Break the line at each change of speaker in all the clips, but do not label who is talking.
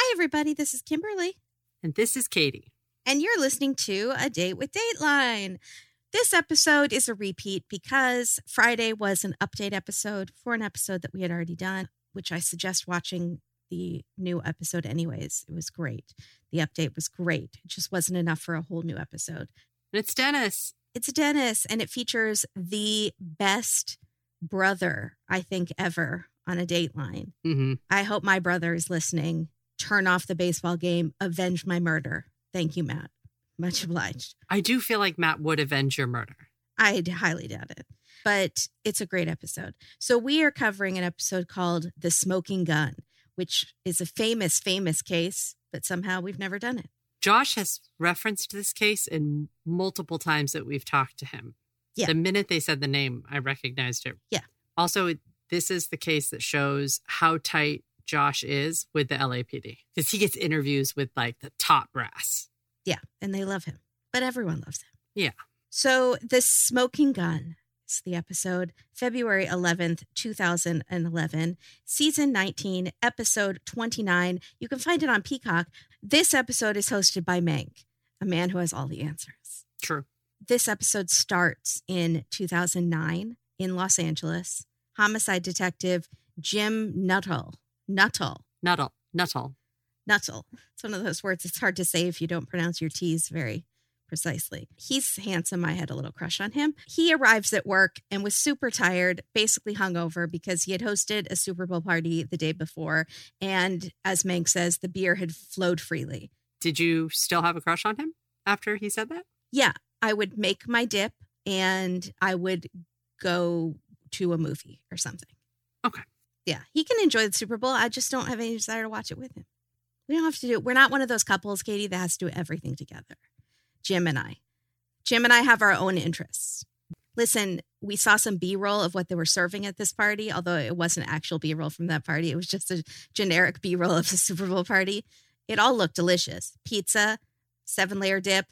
Hi, everybody. This is Kimberly.
And this is Katie.
And you're listening to A Date with Dateline. This episode is a repeat because Friday was an update episode for an episode that we had already done, which I suggest watching the new episode anyways. It was great. The update was great. It just wasn't enough for a whole new episode.
And it's Dennis.
It's Dennis, and it features the best brother, I think, ever on a dateline.
Mm-hmm.
I hope my brother is listening. Turn off the baseball game, avenge my murder. Thank you, Matt. Much obliged.
I do feel like Matt would avenge your murder.
I highly doubt it, but it's a great episode. So, we are covering an episode called The Smoking Gun, which is a famous, famous case, but somehow we've never done it.
Josh has referenced this case in multiple times that we've talked to him.
Yeah.
The minute they said the name, I recognized it.
Yeah.
Also, this is the case that shows how tight Josh is with the LAPD because he gets interviews with like the top brass.
Yeah, and they love him, but everyone loves him.
Yeah.
So, The Smoking Gun is the episode, February 11th, 2011, season 19, episode 29. You can find it on Peacock. This episode is hosted by Mank, a man who has all the answers.
True.
This episode starts in 2009 in Los Angeles. Homicide detective Jim Nuttall. Nuttall.
Nuttall. Nuttall.
Nuttall. It's one of those words it's hard to say if you don't pronounce your T's very precisely. He's handsome. I had a little crush on him. He arrives at work and was super tired, basically hungover because he had hosted a Super Bowl party the day before. And as Mank says, the beer had flowed freely.
Did you still have a crush on him after he said that?
Yeah, I would make my dip and I would go to a movie or something.
Okay.
Yeah, he can enjoy the Super Bowl. I just don't have any desire to watch it with him. We don't have to do it. We're not one of those couples, Katie, that has to do everything together. Jim and I. Jim and I have our own interests. Listen, we saw some B roll of what they were serving at this party, although it wasn't actual B roll from that party. It was just a generic B roll of the Super Bowl party. It all looked delicious pizza, seven layer dip.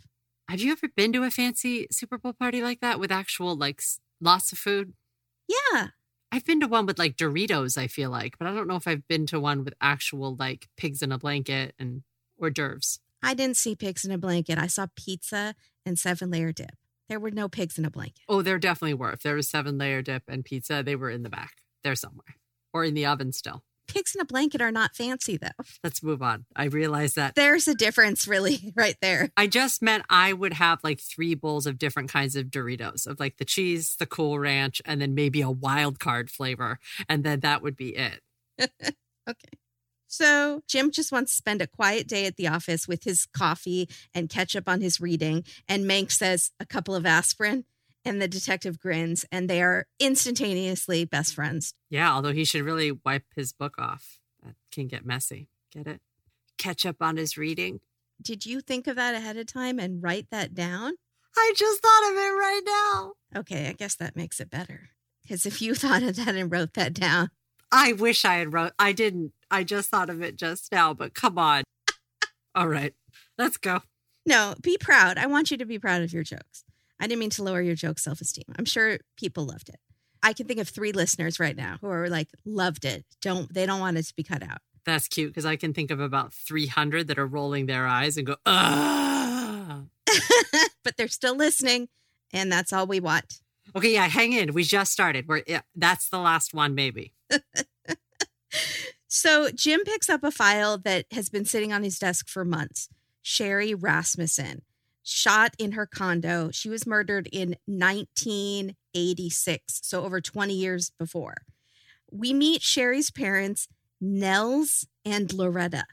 Have you ever been to a fancy Super Bowl party like that with actual, like, lots of food?
Yeah.
I've been to one with like Doritos, I feel like, but I don't know if I've been to one with actual like pigs in a blanket and hors d'oeuvres.
I didn't see pigs in a blanket. I saw pizza and seven layer dip. There were no pigs in a blanket.
Oh, there definitely were. If there was seven layer dip and pizza, they were in the back. They're somewhere or in the oven still.
Pigs in a blanket are not fancy, though.
Let's move on. I realize that.
There's a difference, really, right there.
I just meant I would have like three bowls of different kinds of Doritos of like the cheese, the cool ranch, and then maybe a wild card flavor. And then that would be it.
Okay. So Jim just wants to spend a quiet day at the office with his coffee and catch up on his reading. And Mank says a couple of aspirin, and the detective grins, and they are instantaneously best friends.
Yeah, although he should really wipe his book off. That can get messy. Get it? Catch up on his reading.
Did you think of that ahead of time and write that down?
I just thought of it right now.
Okay, I guess that makes it better. Because if you thought of that and wrote that down,
I wish I had wrote. I didn't. I just thought of it just now. But come on. All right, let's go.
no, be proud. I want you to be proud of your jokes. I didn't mean to lower your joke self esteem. I'm sure people loved it. I can think of three listeners right now who are like, loved it. Don't they don't want it to be cut out.
That's cute because I can think of about three hundred that are rolling their eyes and go, ah.
but they're still listening, and that's all we want.
Okay, yeah, hang in. We just started. We're yeah, that's the last one, maybe.
So Jim picks up a file that has been sitting on his desk for months. Sherri Rasmussen, shot in her condo. She was murdered in 1986, so over 20 years before. We meet Sherri's parents, Nels and Loretta.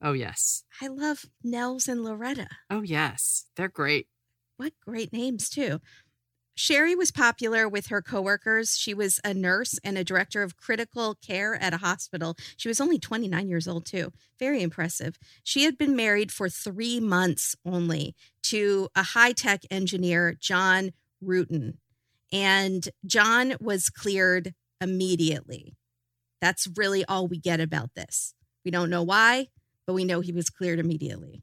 Oh yes.
I love Nels and Loretta.
Oh yes. They're great.
What great names, too. Sherri was popular with her coworkers. She was a nurse and a director of critical care at a hospital. She was only 29 years old, too. Very impressive. She had been married for three months only to a high tech engineer, John Ruetten. And John was cleared immediately. That's really all we get about this. We don't know why, but we know he was cleared immediately.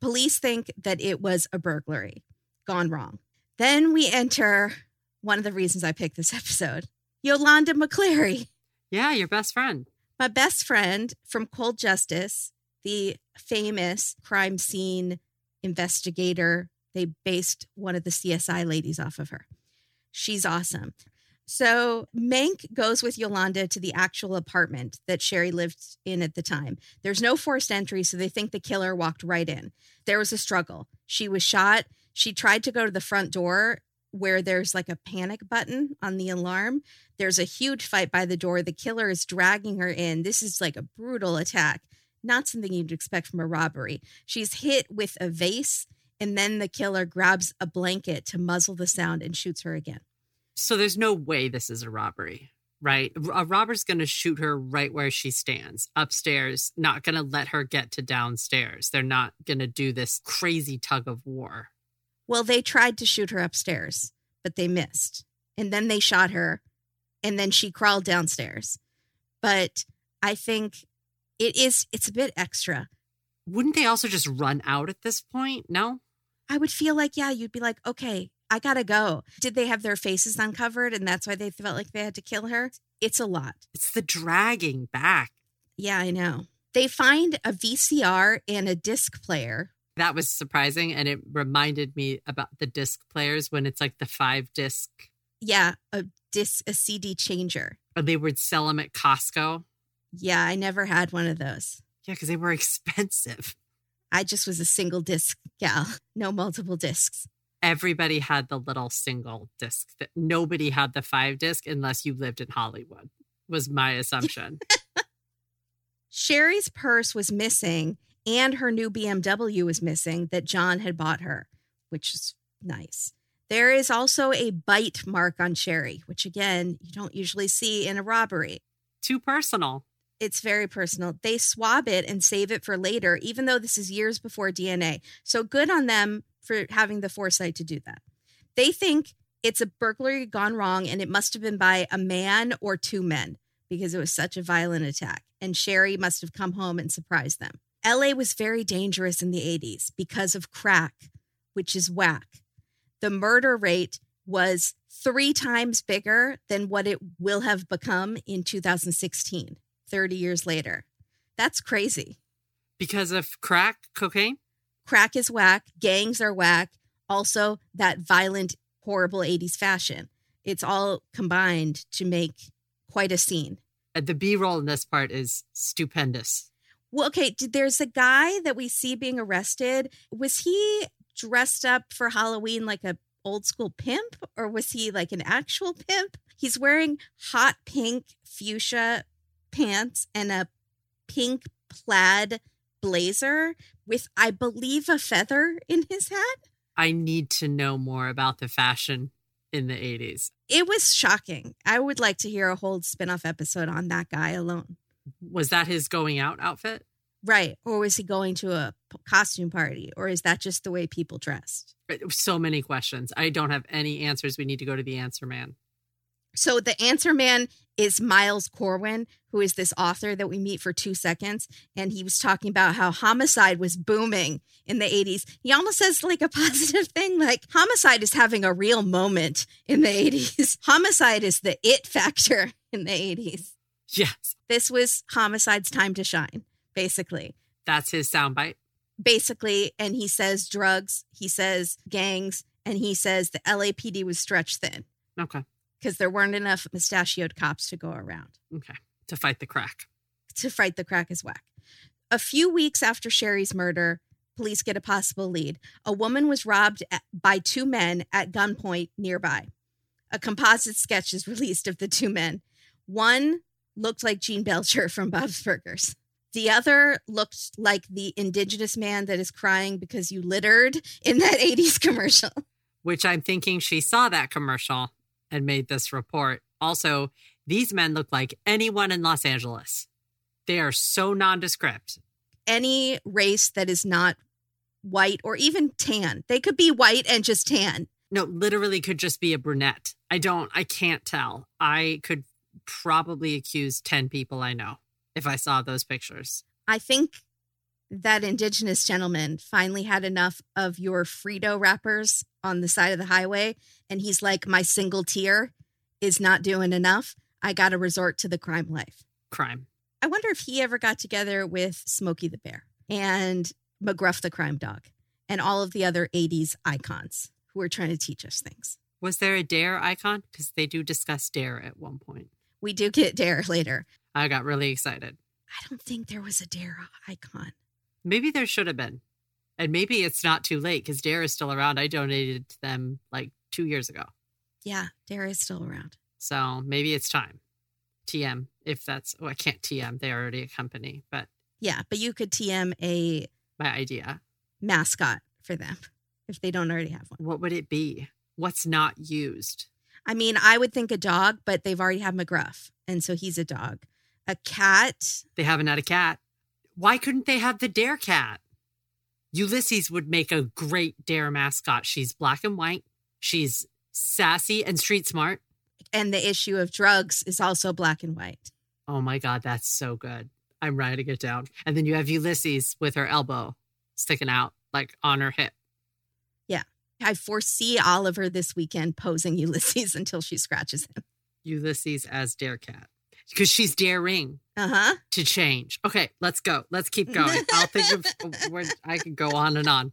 Police think that it was a burglary gone wrong. Then we enter one of the reasons I picked this episode Yolanda McClary,
Yeah, your best friend.
my best friend from Cold Justice, the famous crime scene investigator. They based one of the CSI ladies off of her. She's awesome. So Mank goes with Yolanda to the actual apartment that Sherri lived in at the time. There's no forced entry, so they think the killer walked right in. There was a struggle. She was shot. She tried to go to the front door where there's like a panic button on the alarm. There's a huge fight by the door. The killer is dragging her in. This is like a brutal attack, not something you'd expect from a robbery. She's hit with a vase, and then the killer grabs a blanket to muzzle the sound and shoots her again.
So there's no way this is a robbery, right? A robber's going to shoot her right where she stands, upstairs, not going to let her get to downstairs. They're not going to do this crazy tug of war.
Well, they tried to shoot her upstairs, but they missed. And then they shot her, and then she crawled downstairs. But I think it is it's a bit extra.
Wouldn't they also just run out at this point? No?
I would feel like, yeah, you'd be like, okay, I gotta go. Did they have their faces uncovered and that's why they felt like they had to kill her? It's a lot.
It's the dragging back.
Yeah, I know. They find a VCR and a disc player.
That was surprising. And it reminded me about the disc players when it's like the five disc.
Yeah, a disc, a CD changer.
Or they would sell them at Costco.
Yeah, I never had one of those.
Yeah, because they were expensive.
I just was a single disc gal, no multiple discs
everybody had the little single disc that nobody had the five disc unless you lived in Hollywood was my assumption.
Sherri's purse was missing and her new BMW was missing that John had bought her, which is nice. There is also a bite mark on Sherri, which again, you don't usually see in a robbery.
Too personal.
It's very personal. They swab it and save it for later, even though this is years before DNA. So good on them for having the foresight to do that. They think it's a burglary gone wrong and it must have been by a man or two men because it was such a violent attack. And Sherri must have come home and surprised them. LA was very dangerous in the 80s because of crack, which is whack. The murder rate was three times bigger than what it will have become in 2016, 30 years later. That's crazy.
Because of crack, cocaine?
Crack is whack, gangs are whack, also that violent, horrible 80s fashion. It's all combined to make quite a scene.
Uh, the B roll in this part is stupendous.
Well, okay, there's a guy that we see being arrested. Was he dressed up for Halloween like a old school pimp or was he like an actual pimp? He's wearing hot pink fuchsia pants and a pink plaid blazer with, I believe, a feather in his hat.
I need to know more about the fashion in the 80s.
It was shocking. I would like to hear a whole spin off episode on that guy alone.
Was that his going out outfit?
Right. Or was he going to a costume party? Or is that just the way people dressed?
So many questions. I don't have any answers. We need to go to the answer man.
So the answer man is Miles Corwin, who is this author that we meet for two seconds. And he was talking about how homicide was booming in the 80s. He almost says like a positive thing, like homicide is having a real moment in the 80s. homicide is the it factor in the 80s.
Yes.
This was homicide's time to shine, basically.
That's his soundbite.
Basically. And he says drugs, he says gangs, and he says the LAPD was stretched thin.
Okay
because there weren't enough mustachioed cops to go around.
Okay. To fight the crack.
To fight the crack is whack. A few weeks after Sherri's murder, police get a possible lead. A woman was robbed by two men at gunpoint nearby. A composite sketch is released of the two men. One looked like Gene Belcher from Bob's Burgers. The other looked like the indigenous man that is crying because you littered in that 80s commercial.
Which I'm thinking she saw that commercial and made this report. Also, these men look like anyone in Los Angeles. They are so nondescript.
Any race that is not white or even tan. They could be white and just tan.
No, literally could just be a brunette. I don't, I can't tell. I could probably accuse 10 people I know if I saw those pictures.
I think that indigenous gentleman finally had enough of your Frito wrappers on the side of the highway. And he's like, my single tear is not doing enough. I got to resort to the crime life.
Crime.
I wonder if he ever got together with Smokey the Bear. and McGruff the crime dog, and all of the other 80s icons who are trying to teach us things.
Was there a dare icon? Because they do discuss dare at one point.
We do get Dare later.
I got really excited.
I don't think there was a Dare icon.
Maybe there should have been. And maybe it's not too late because Dare is still around. I donated to them like two years ago.
Yeah, Dare is still around.
So maybe it's time. TM, if that's, oh, I can't TM. They're already a company, but
Yeah, but you could TM a
my idea.
mascot for them if they don't already have one.
What would it be? What's not used?
I mean, I would think a dog, but they've already had McGruff, and so he's a dog. A cat,
They haven't had a cat. Why couldn't they have the Dare cat? Ulysses would make a great Dare mascot. She's black and white. She's sassy and street smart.
and the issue of drugs is also black and white.
Oh my God, that's so good. I'm writing it down. And then you have Ulysses with her elbow sticking out like on her hip.
I foresee Oliver this weekend posing Ulysses until she scratches him.
Ulysses as Dare cat because she's daring
Uh huh.
to change. Okay, let's go. Let's keep going. I'll think of where I could go on and on.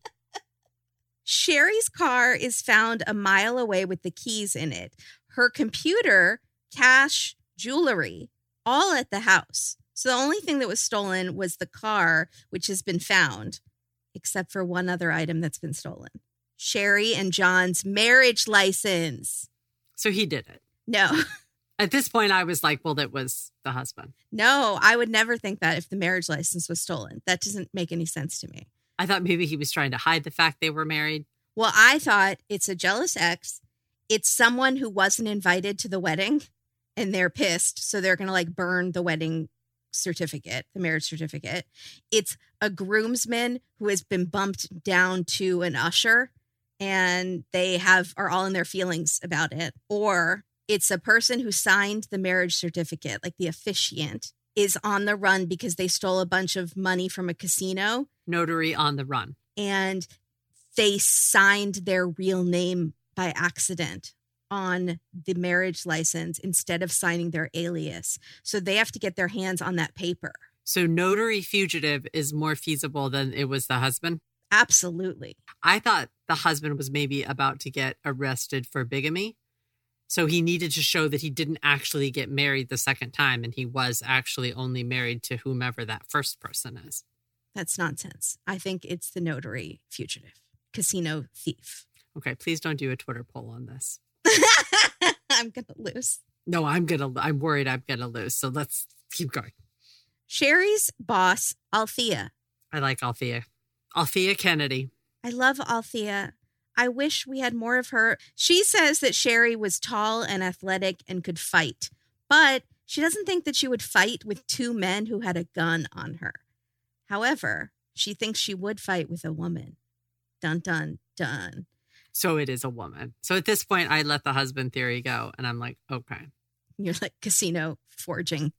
Sherri's car is found a mile away with the keys in it. Her computer, cash, jewelry, all at the house. So the only thing that was stolen was the car, which has been found, except for one other item that's been stolen Sherri and John's marriage license.
So he did it.
No,
At this point, I was like, well, that was the husband.
no, I would never think that if the marriage license was stolen. That doesn't make any sense to me.
I thought maybe he was trying to hide the fact they were married.
Well, I thought it's a jealous ex. It's someone who wasn't invited to the wedding and they're pissed. So they're going to like burn the wedding certificate, the marriage certificate. It's a groomsman who has been bumped down to an usher and they have are all in their feelings about it. Or it's a person who signed the marriage certificate, like the officiant, is on the run because they stole a bunch of money from a casino
Notary on the run.
and they signed their real name by accident on the marriage license instead of signing their alias. So they have to get their hands on that paper.
So notary fugitive is more feasible than it was the husband.
Absolutely.
I thought the husband was maybe about to get arrested for bigamy. So he needed to show that he didn't actually get married the second time and he was actually only married to whomever that first person is.
That's nonsense. I think it's the notary fugitive, casino thief.
Okay, please don't do a Twitter poll on this.
I'm going to lose.
No, I'm going to, I'm worried I'm going to lose. So let's keep going.
Sherri's boss, Althea.
I like Althea. Althea Kennedy.
I love Althea. I wish we had more of her. She says that Sherri was tall and athletic and could fight, but she doesn't think that she would fight with two men who had a gun on her. However, she thinks she would fight with a woman. Dun dun dun.
So it is a woman. So at this point, I let the husband theory go and I'm like, okay.
You're like casino forging.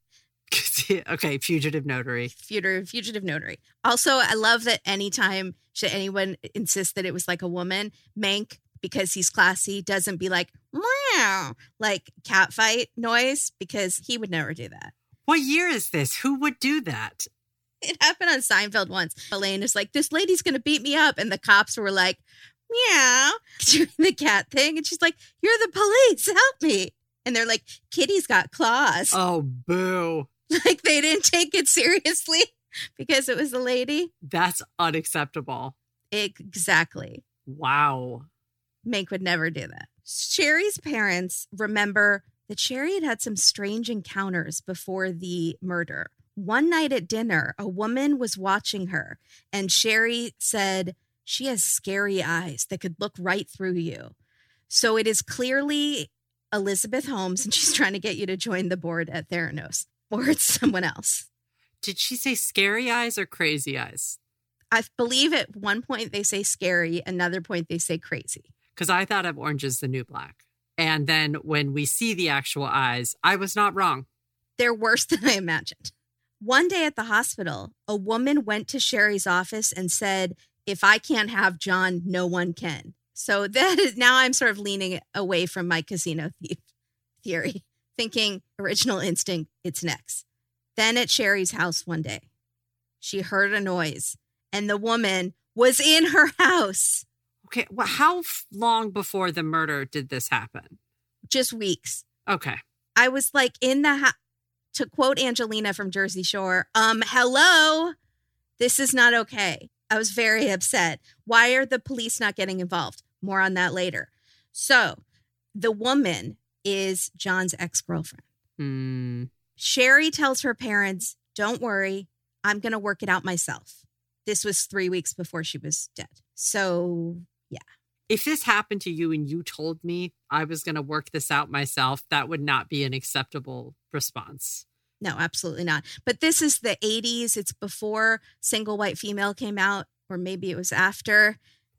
okay, fugitive notary.
Fugitive, fugitive notary. Also, I love that anytime should anyone insist that it was like a woman, Mank, because he's classy, doesn't be like, meow, like cat fight noise, because he would never do that.
What year is this? Who would do that?
It happened on Seinfeld once. Elaine is like, this lady's going to beat me up. And the cops were like, meow, doing the cat thing. And she's like, you're the police. Help me. And they're like, Kitty's got claws.
Oh, boo.
Like they didn't take it seriously because it was a lady.
That's unacceptable.
Exactly.
Wow.
Mank would never do that. Sherri's parents remember that Sherri had had some strange encounters before the murder. One night at dinner, a woman was watching her, and Sherri said, She has scary eyes that could look right through you. So it is clearly Elizabeth Holmes, and she's trying to get you to join the board at Theranos, or it's someone else.
Did she say scary eyes or crazy eyes?
I believe at one point they say scary, another point they say crazy.
Because I thought of Orange is the New Black. And then when we see the actual eyes, I was not wrong.
They're worse than I imagined. One day at the hospital, a woman went to Sherri's office and said, If I can't have John, no one can. So that is now I'm sort of leaning away from my casino thief theory, thinking original instinct, it's next. Then at Sherri's house one day, she heard a noise and the woman was in her house
Okay. Well, how long before the murder did this happen?
just weeks.
Okay.
I was like in the ha- to quote Angelina from Jersey Shore, um hello, this is not okay. I was very upset. Why are the police not getting involved? More on that later. So, the woman is John's ex-girlfriend.
Hmm.
Sherri tells her parents, "Don't worry, I'm going to work it out myself." This was 3 weeks before she was dead. So, yeah.
If this happened to you and you told me I was going to work this out myself, that would not be an acceptable response.
No, absolutely not. But this is the 80s. It's before Single White Female came out, or maybe it was after.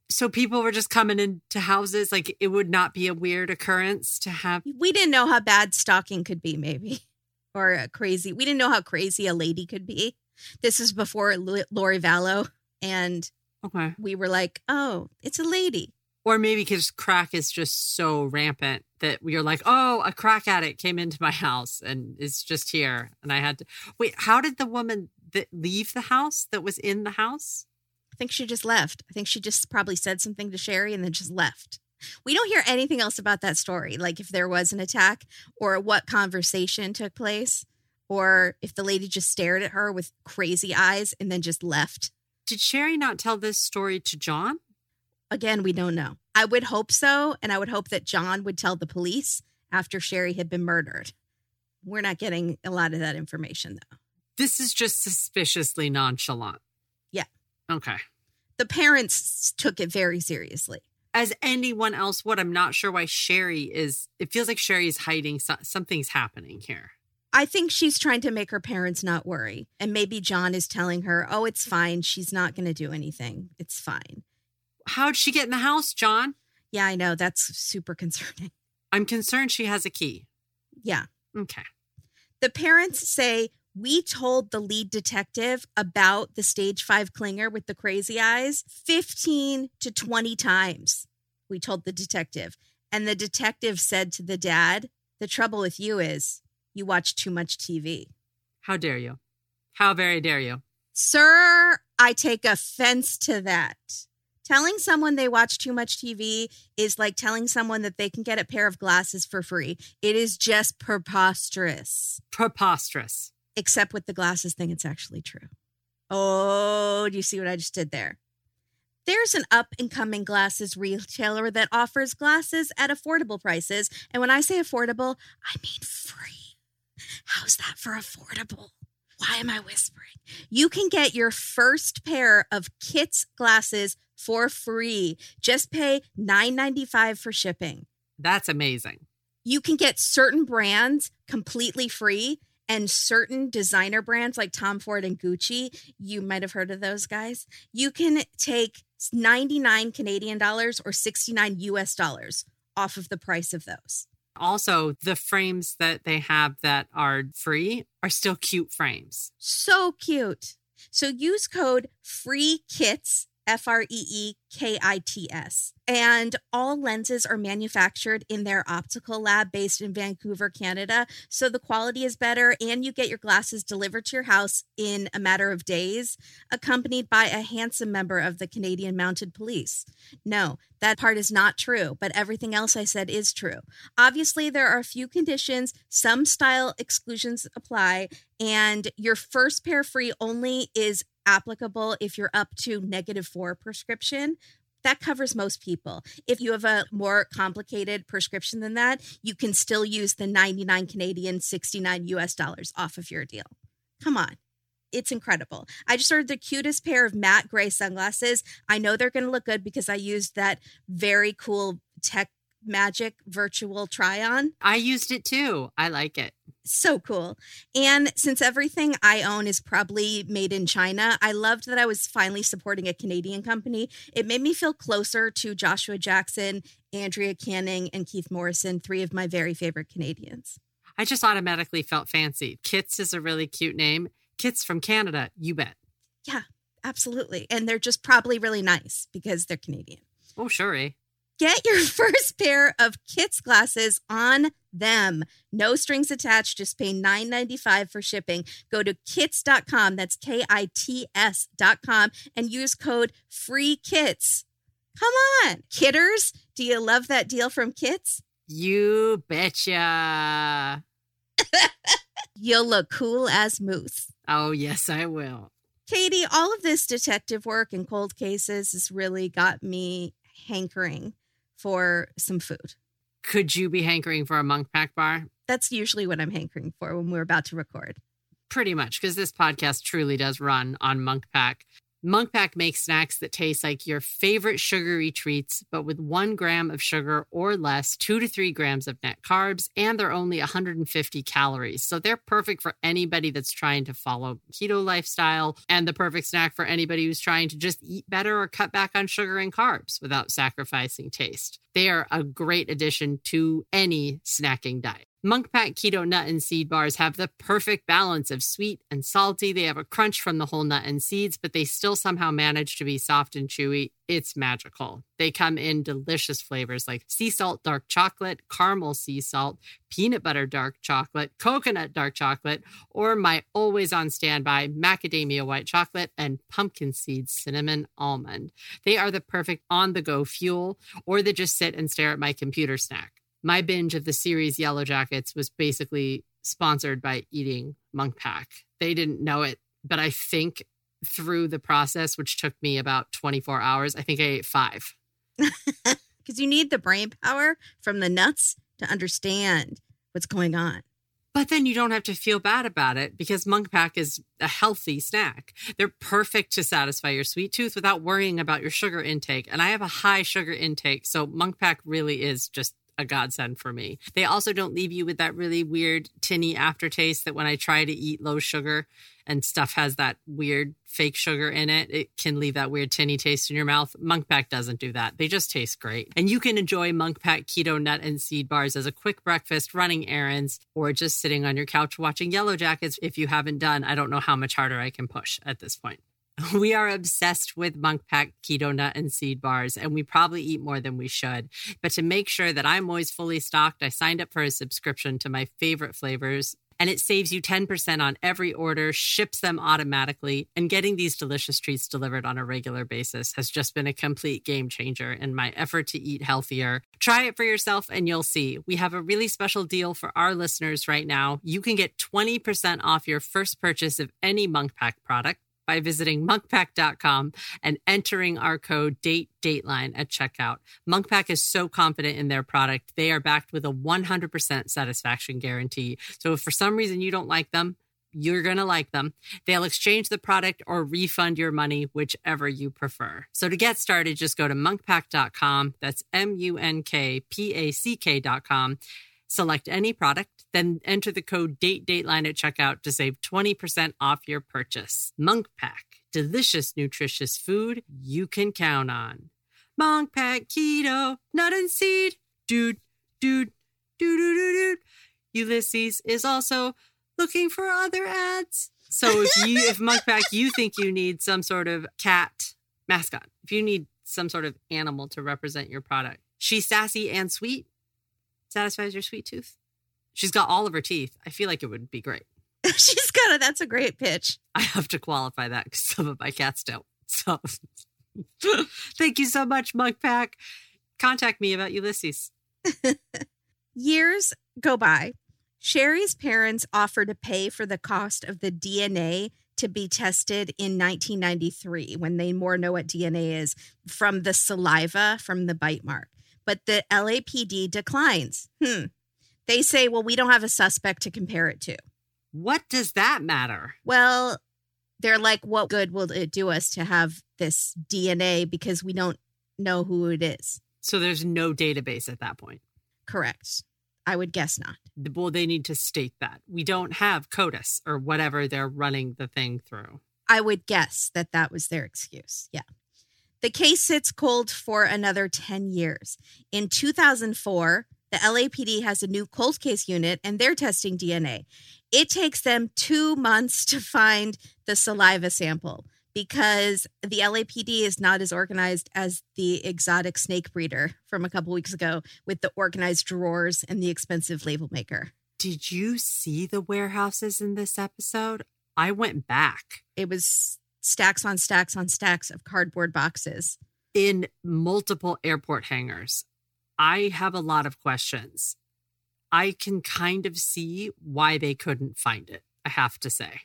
So people were just coming into houses. Like it would not be a weird occurrence to have.
We didn't know how bad stalking could be, maybe, or uh, crazy. We didn't know how crazy a lady could be. This is before Lori Vallow. And
Okay.
we were like, oh, it's a lady.
Or maybe because crack is just so rampant that you're like, oh, a crack addict came into my house and is just here. And I had to wait. How did the woman that leave the house that was in the house?
I think she just left. I think she just probably said something to Sherri and then just left. We don't hear anything else about that story, like if there was an attack or what conversation took place, or if the lady just stared at her with crazy eyes and then just left.
Did Sherri not tell this story to John?
Again, we don't know. I would hope so. And I would hope that John would tell the police after Sherri had been murdered. We're not getting a lot of that information, though.
This is just suspiciously nonchalant.
Yeah.
Okay.
The parents took it very seriously.
As anyone else would, I'm not sure why Sherri is. It feels like Sherri is hiding. So, something's happening here.
I think she's trying to make her parents not worry. And maybe John is telling her, oh, it's fine. She's not going to do anything. It's fine.
How'd she get in the house, John?
Yeah, I know. That's super concerning.
I'm concerned she has a key.
Yeah.
Okay.
The parents say, we told the lead detective about the stage five clinger with the crazy eyes 15 to 20 times. We told the detective. And the detective said to the dad, the trouble with you is you watch too much TV.
How dare you? How very dare you?
Sir, I take offense to that. Telling someone they watch too much TV is like telling someone that they can get a pair of glasses for free. It is just preposterous.
Preposterous.
Except with the glasses thing, it's actually true. Oh, do you see what I just did there? There's an up and coming glasses retailer that offers glasses at affordable prices. And when I say affordable, I mean free. How's that for affordable? Why am I whispering? You can get your first pair of Kits glasses for free. Just pay $9.95 for shipping.
That's amazing.
You can get certain brands completely free and certain designer brands like Tom Ford and Gucci, you might have heard of those guys. You can take 99 Canadian dollars or 69 US dollars off of the price of those.
Also, the frames that they have that are free are still cute frames.
So cute. So use code FREE KITS F R E E K I T S. And all lenses are manufactured in their optical lab based in Vancouver, Canada. So the quality is better, and you get your glasses delivered to your house in a matter of days, accompanied by a handsome member of the Canadian Mounted Police. No, that part is not true, but everything else I said is true. Obviously, there are a few conditions, some style exclusions apply, and your first pair free only is applicable if you're up to negative four prescription. That covers most people. If you have a more complicated prescription than that, you can still use the 99 Canadian, 69 US dollars off of your deal. Come on. It's incredible. I just ordered the cutest pair of matte gray sunglasses. I know they're going to look good because I used that very cool tech magic virtual try on.
I used it too. I like it.
So cool. And since everything I own is probably made in China, I loved that I was finally supporting a Canadian company. It made me feel closer to Joshua Jackson, Andrea Canning, and Keith Morrison, three of my very favorite Canadians.
I just automatically felt fancy. Kits is a really cute name. Kits from Canada, you bet.
Yeah, absolutely. And they're just probably really nice because they're Canadian.
Oh, sure. Eh?
Get your first pair of Kits glasses on them. No strings attached, just pay $9.95 for shipping. Go to kits.com, that's K I T S.com, and use code free kits. Come on, kidders. Do you love that deal from Kits?
You betcha.
You'll look cool as moose.
Oh, yes, I will.
Katie, all of this detective work and cold cases has really got me hankering for some food.
Could you be hankering for a Munk Pack bar?
That's usually what I'm hankering for when we're about to record.
Pretty much, because this podcast truly does run on Munk Pack. Munk Pack makes snacks that taste like your favorite sugary treats, but with one gram of sugar or less, two to three grams of net carbs, and they're only 150 calories. So they're perfect for anybody that's trying to follow keto lifestyle and the perfect snack for anybody who's trying to just eat better or cut back on sugar and carbs without sacrificing taste. They are a great addition to any snacking diet. Munk Pack Keto Nut and Seed Bars have the perfect balance of sweet and salty. They have a crunch from the whole nut and seeds, but they still somehow manage to be soft and chewy. It's magical. They come in delicious flavors like sea salt dark chocolate, caramel sea salt, peanut butter dark chocolate, coconut dark chocolate, or my always on standby macadamia white chocolate and pumpkin seed cinnamon almond. They are the perfect on the go fuel or the just sit and stare at my computer snack my binge of the series Yellowjackets was basically sponsored by eating Munk Pack. They didn't know it, but I think through the process, which took me about 24 hours, I think I ate five.
Because you need the brain power from the nuts to understand what's going on.
But then you don't have to feel bad about it because Munk Pack is a healthy snack. They're perfect to satisfy your sweet tooth without worrying about your sugar intake. And I have a high sugar intake. So Munk Pack really is just a godsend for me. They also don't leave you with that really weird tinny aftertaste that when I try to eat low sugar and stuff has that weird fake sugar in it, it can leave that weird tinny taste in your mouth. Munk Pack doesn't do that. They just taste great. And you can enjoy Munk Pack keto nut and seed bars as a quick breakfast, running errands, or just sitting on your couch watching Yellowjackets if you haven't done. I don't know how much harder I can push at this point. We are obsessed with Munk Pack keto nut and seed bars, and we probably eat more than we should. But to make sure that I'm always fully stocked, I signed up for a subscription to my favorite flavors. And it saves you 10% on every order, ships them automatically, and getting these delicious treats delivered on a regular basis has just been a complete game changer in my effort to eat healthier. Try it for yourself and you'll see. We have a really special deal for our listeners right now. You can get 20% off your first purchase of any Munk Pack product by visiting munkpack.com and entering our code date dateline at checkout. Munkpack is so confident in their product. They are backed with a 100% satisfaction guarantee. So if for some reason you don't like them, you're going to like them. They'll exchange the product or refund your money, whichever you prefer. So to get started, just go to munkpack.com. That's M U N K P A C K.com Select any product, then enter the code DATE DATELINE at checkout to save 20% off your purchase. Munk Pack, delicious, nutritious food you can count on. Munk Pack Keto, nut and seed, dude, dude, dude, dude, dude. Ulysses is also looking for other ads. So if you, if Munk Pack, you think you need some sort of cat mascot, if you need some sort of animal to represent your product, she's sassy and sweet satisfies your sweet tooth. She's got all of her teeth. I feel like it would be great.
She's got a that's a great pitch.
I have to qualify that because some of my cats don't. So thank you so much, Munk Pack. Contact me about Ulysses.
Years go by. Sherri's parents offer to pay for the cost of the DNA to be tested in 1993 when they more know what DNA is from the saliva from the bite mark but the LAPD declines. Hmm. They say, well, we don't have a suspect to compare it to.
What does that matter?
Well, they're like, what good will it do us to have this DNA because we don't know who it is?
So there's no database at that point.
Correct. I would guess not.
Well, they need to state that. We don't have CODIS or whatever they're running the thing through.
I would guess that that was their excuse. Yeah. The case sits cold for another 10 years. In 2004, the LAPD has a new cold case unit and they're testing DNA. It takes them two months to find the saliva sample. because the LAPD is not as organized as the exotic snake breeder from a couple weeks ago with the organized drawers and the expensive label maker.
Did you see the warehouses in this episode? I went back.
It was stacks on stacks on stacks of cardboard boxes
in multiple airport hangars. I have a lot of questions. I can kind of see why they couldn't find it, I have to say.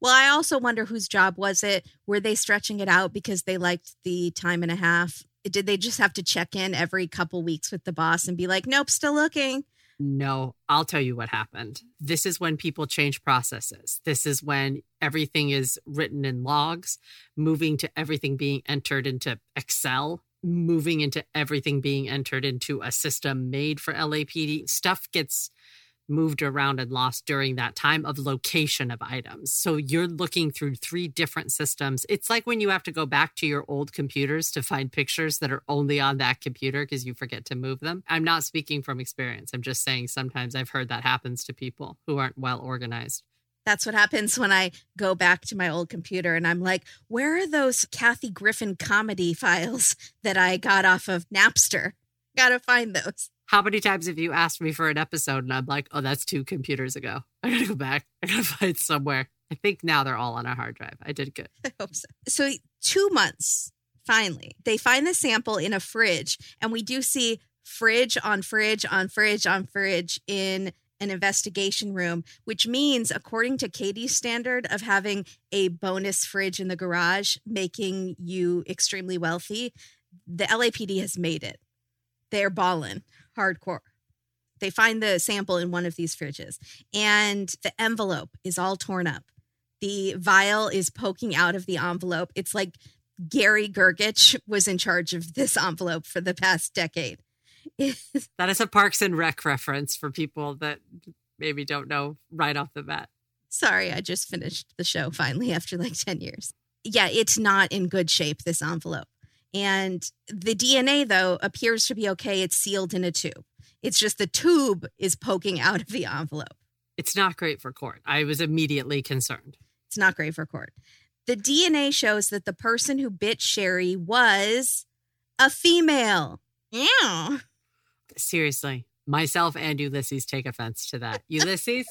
Well, I also wonder whose job was it? Were they stretching it out because they liked the time and a half? Did they just have to check in every couple weeks with the boss and be like, nope, still looking?
No, I'll tell you what happened. This is when people change processes. This is when everything is written in logs, moving to everything being entered into Excel, moving into everything being entered into a system made for LAPD. Stuff gets moved around and lost during that time of location of items. So you're looking through three different systems. It's like when you have to go back to your old computers to find pictures that are only on that computer because you forget to move them. I'm not speaking from experience. I'm just saying sometimes I've heard that happens to people who aren't well organized.
That's what happens when I go back to my old computer and I'm like, where are those Kathy Griffin comedy files that I got off of Napster? Gotta find those.
How many times have you asked me for an episode and I'm like, oh, that's two computers ago. I gotta go back. I gotta find somewhere. I think now they're all on a hard drive. I did good.
I hope so. So, two months, finally, they find the sample in a fridge, and we do see fridge on fridge on fridge on fridge in an investigation room, which means, according to Katie's standard of having a bonus fridge in the garage, making you extremely wealthy, the LAPD has made it. They're balling hardcore. They find the sample in one of these fridges, and the envelope is all torn up. The vial is poking out of the envelope. It's like Garry Gergich was in charge of this envelope for the past decade.
that is a Parks and Rec reference for people that maybe don't know right off the bat.
Sorry, I just finished the show finally after like 10 years. Yeah, it's not in good shape, this envelope. And the DNA, though, appears to be okay. It's sealed in a tube. It's just the tube is poking out of the envelope.
It's not great for court. I was immediately concerned.
It's not great for court. The DNA shows that the person who bit Sherri was a female. Yeah.
Seriously, myself and Ulysses take offense to that. Ulysses?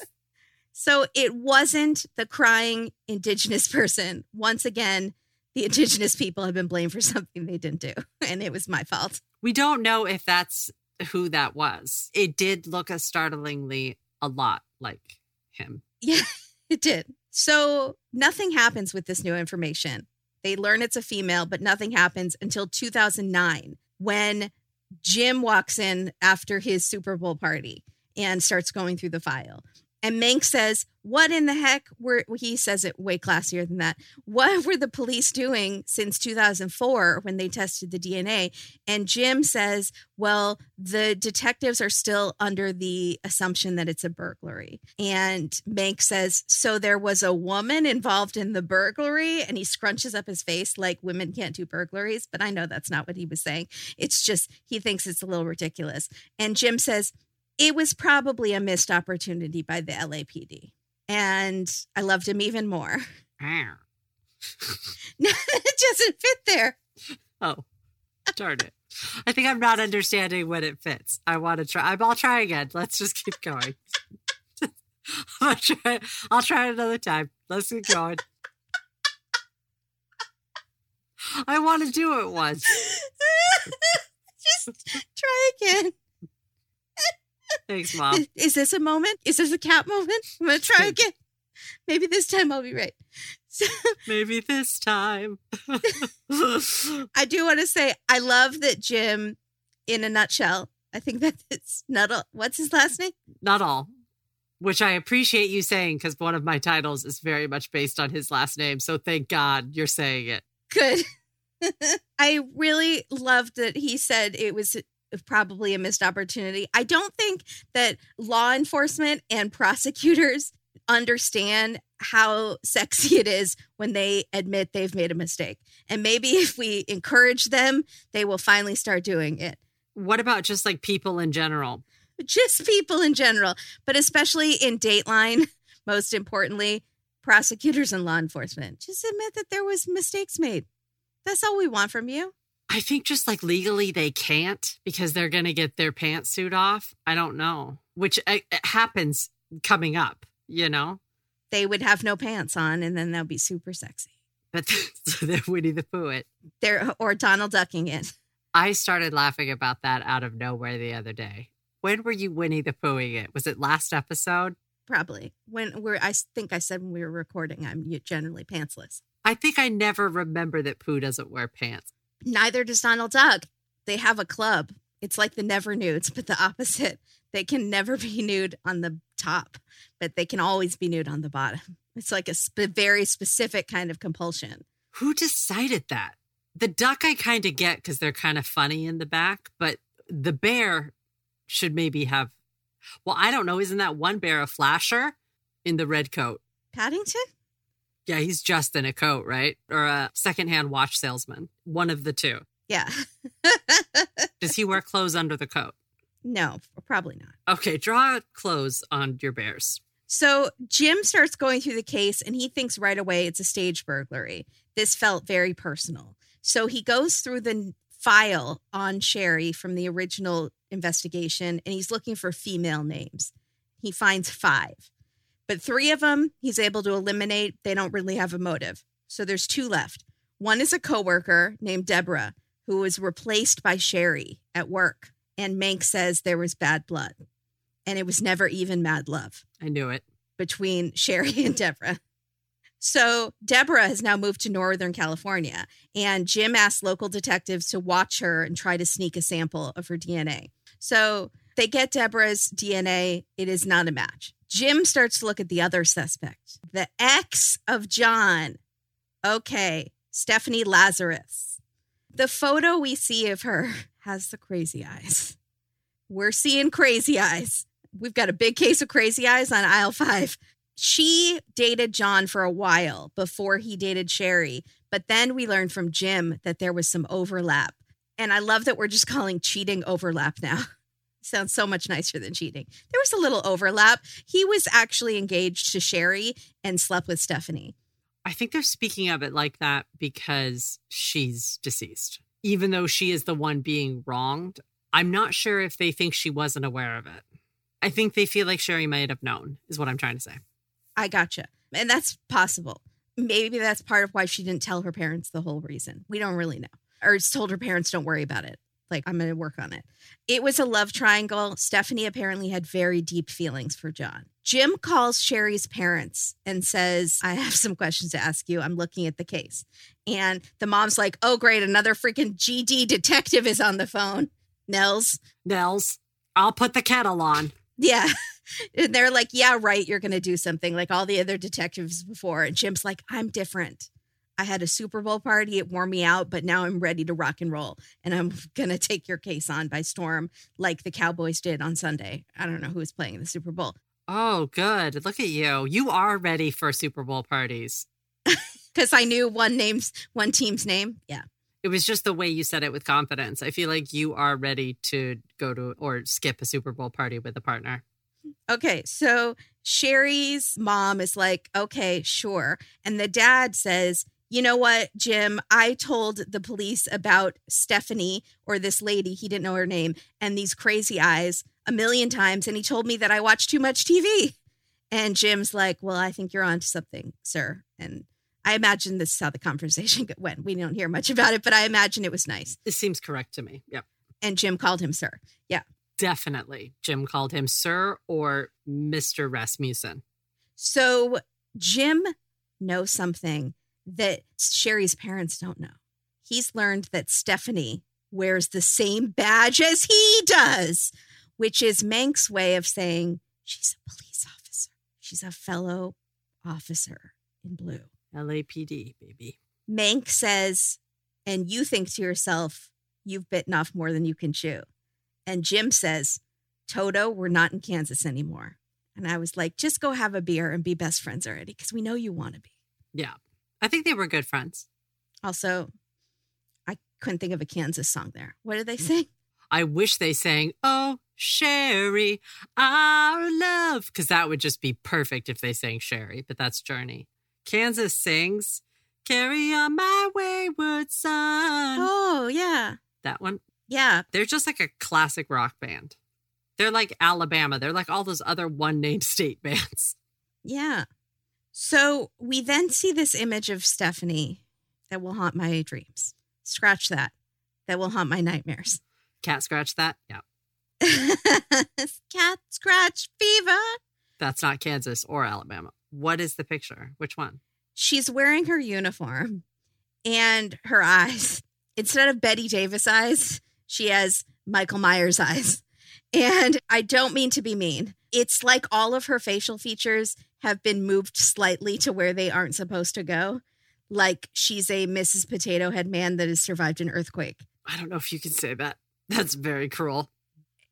so it wasn't the crying indigenous person. Once again, the indigenous people have been blamed for something they didn't do, and it was my fault.
We don't know if that's who that was. It did look a startlingly a lot like him.
Yeah, it did. So nothing happens with this new information. They learn it's a female, but nothing happens until 2009 when Jim walks in after his Super Bowl party and starts going through the file. And Mank says, What in the heck were, he says it way classier than that. What were the police doing since 2004 when they tested the DNA? And Jim says, Well, the detectives are still under the assumption that it's a burglary. And Mank says, So there was a woman involved in the burglary? And he scrunches up his face like women can't do burglaries. But I know that's not what he was saying. It's just he thinks it's a little ridiculous. And Jim says, it was probably a missed opportunity by the LAPD. And I loved him even more. it doesn't fit there.
Oh, darn it. I think I'm not understanding when it fits. I want to try. I'll try again. Let's just keep going. I'll try. I'll try another time. Let's keep going. I want to do it once.
just try again.
Thanks, mom.
Is this a moment? Is this a cat moment? I'm gonna try again. Maybe this time I'll be right.
So, Maybe this time.
I do want to say I love that Jim, in a nutshell. I think that it's not all. What's his last name?
Not all. Which I appreciate you saying because one of my titles is very much based on his last name. So thank God you're saying it.
Good. I really loved that he said it was probably a missed opportunity. I don't think that law enforcement and prosecutors understand how sexy it is when they admit they've made a mistake. And maybe if we encourage them, they will finally start doing it.
What about just like people in general?
Just people in general, but especially in Dateline, most importantly, prosecutors and law enforcement. Just admit that there was mistakes made. That's all we want from you.
I think just like legally they can't because they're going to get their pantsuit off. I don't know, which uh, happens coming up, you know?
They would have no pants on and then they'll be super sexy.
But so they're Winnie the Pooh it.
They're or Donald ducking it.
I started laughing about that out of nowhere the other day. When were you Winnie the Poohing it? Was it last episode?
Probably. When we're I think I said when we were recording, I'm generally pantsless.
I think I never remember that Pooh doesn't wear pants.
Neither does Donald Duck. They have a club. It's like the never nudes, but the opposite. They can never be nude on the top, but they can always be nude on the bottom. It's like a sp- very specific kind of compulsion.
Who decided that? The duck I kind of get because they're kind of funny in the back, but the bear should maybe have. Well, I don't know. Isn't that one bear a flasher in the red coat?
Paddington?
Yeah, he's just in a coat, right? Or a secondhand watch salesman. One of the two.
Yeah.
Does he wear clothes under the coat?
No, probably not.
Okay, draw clothes on your bears.
So Jim starts going through the case and he thinks right away it's a stage burglary. This felt very personal. So he goes through the file on Sherri from the original investigation and he's looking for female names. He finds five, but three of them he's able to eliminate. They don't really have a motive. So there's two left. One is a coworker named Deborah who was replaced by Sherri at work. And Mank says there was bad blood and it was never even mad love.
I knew it.
Between Sherri and Deborah. So Deborah has now moved to Northern California, and Jim asked local detectives to watch her and try to sneak a sample of her DNA. So they get Deborah's DNA. It is not a match. Jim starts to look at the other suspect, the ex of John. Okay, Stephanie Lazarus. The photo we see of her has the crazy eyes. We're seeing crazy eyes. We've got a big case of crazy eyes on aisle five. She dated John for a while before he dated Sherri, but then we learned from Jim that there was some overlap. And I love that we're just calling cheating overlap now. Sounds so much nicer than cheating. There was a little overlap. He was actually engaged to Sherri and slept with Stephanie.
I think they're speaking of it like that because she's deceased. Even though she is the one being wronged, I'm not sure if they think she wasn't aware of it. I think they feel like Sherri might have known, is what I'm trying to say.
I gotcha. And that's possible. Maybe that's part of why she didn't tell her parents the whole reason. We don't really know. Or just told her parents, don't worry about it. Like, I'm going to work on it. It was a love triangle. Stephanie apparently had very deep feelings for John. Jim calls Sherri's parents and says, I have some questions to ask you. I'm looking at the case. And the mom's like, oh, great. Another freaking GD detective is on the phone. Nels.
Nels, I'll put the kettle on.
Yeah. and they're like, yeah, right. You're going to do something like all the other detectives before. And Jim's like, I'm different. I had a Super Bowl party. It wore me out, but now I'm ready to rock and roll. And I'm going to take your case on by storm like the Cowboys did on Sunday. I don't know who was playing in the Super Bowl.
Oh, good. Look at you. You are ready for Super Bowl parties.
Because I knew one name's one team's name. Yeah.
It was just the way you said it with confidence. I feel like you are ready to go to or skip a Super Bowl party with a partner.
Okay, so Sherri's mom is like, okay, sure. And the dad says, you know what, Jim? I told the police about Stephanie or this lady, he didn't know her name, and these crazy eyes a million times. And he told me that I watch too much TV. And Jim's like, well, I think you're onto something, sir. And I imagine this is how the conversation went. We don't hear much about it, but I imagine it was nice.
This seems correct to me. Yep.
And Jim called him sir. Yeah.
Definitely. Jim called him sir or Mr. Rasmussen.
So Jim knows something that Sherri's parents don't know. He's learned that Stephanie wears the same badge as he does, which is Mank's way of saying she's a police officer. She's a fellow officer in blue.
LAPD, baby.
Mank says, and you think to yourself, you've bitten off more than you can chew. And Jim says, Toto, we're not in Kansas anymore. And I was like, just go have a beer and be best friends already because we know you want to be.
Yeah. I think they were good friends.
Also, I couldn't think of a Kansas song there. What did they mm. sing?
I wish they sang, Oh, Sherry, our love, because that would just be perfect if they sang Sherry, but that's Journey. Kansas sings, Carry on my wayward son.
Oh, yeah.
That one.
Yeah.
They're just like a classic rock band. They're like Alabama. They're like all those other one name state bands.
Yeah. So we then see this image of Stephanie that will haunt my dreams. Scratch that. That will haunt my nightmares.
Cat scratch that? Yeah.
Cat scratch fever.
That's not Kansas or Alabama. What is the picture? Which one?
She's wearing her uniform and her eyes, instead of Bette Davis eyes, she has Michael Myers eyes. And I don't mean to be mean. It's like all of her facial features have been moved slightly to where they aren't supposed to go. Like she's a Mrs. Potato Head man that has survived an earthquake.
I don't know if you can say that. That's very cruel.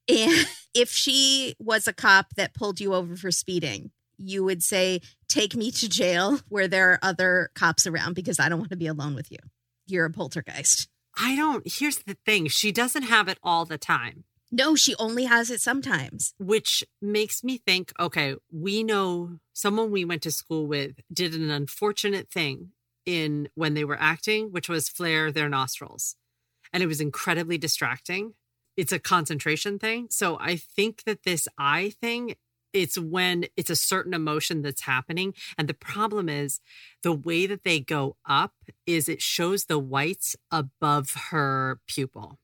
And if she was a cop that pulled you over for speeding, you would say, Take me to jail where there are other cops around because I don't want to be alone with you. You're a poltergeist.
I don't. Here's the thing she doesn't have it all the time,
No, she only has it sometimes.
which makes me think okay, we know someone we went to school with did an unfortunate thing in when they were acting, which was flare their nostrils. And it was incredibly distracting. It's a concentration thing. So I think that this eye thing, it's when it's a certain emotion that's happening. And the problem is the way that they go up is it shows the whites above her pupil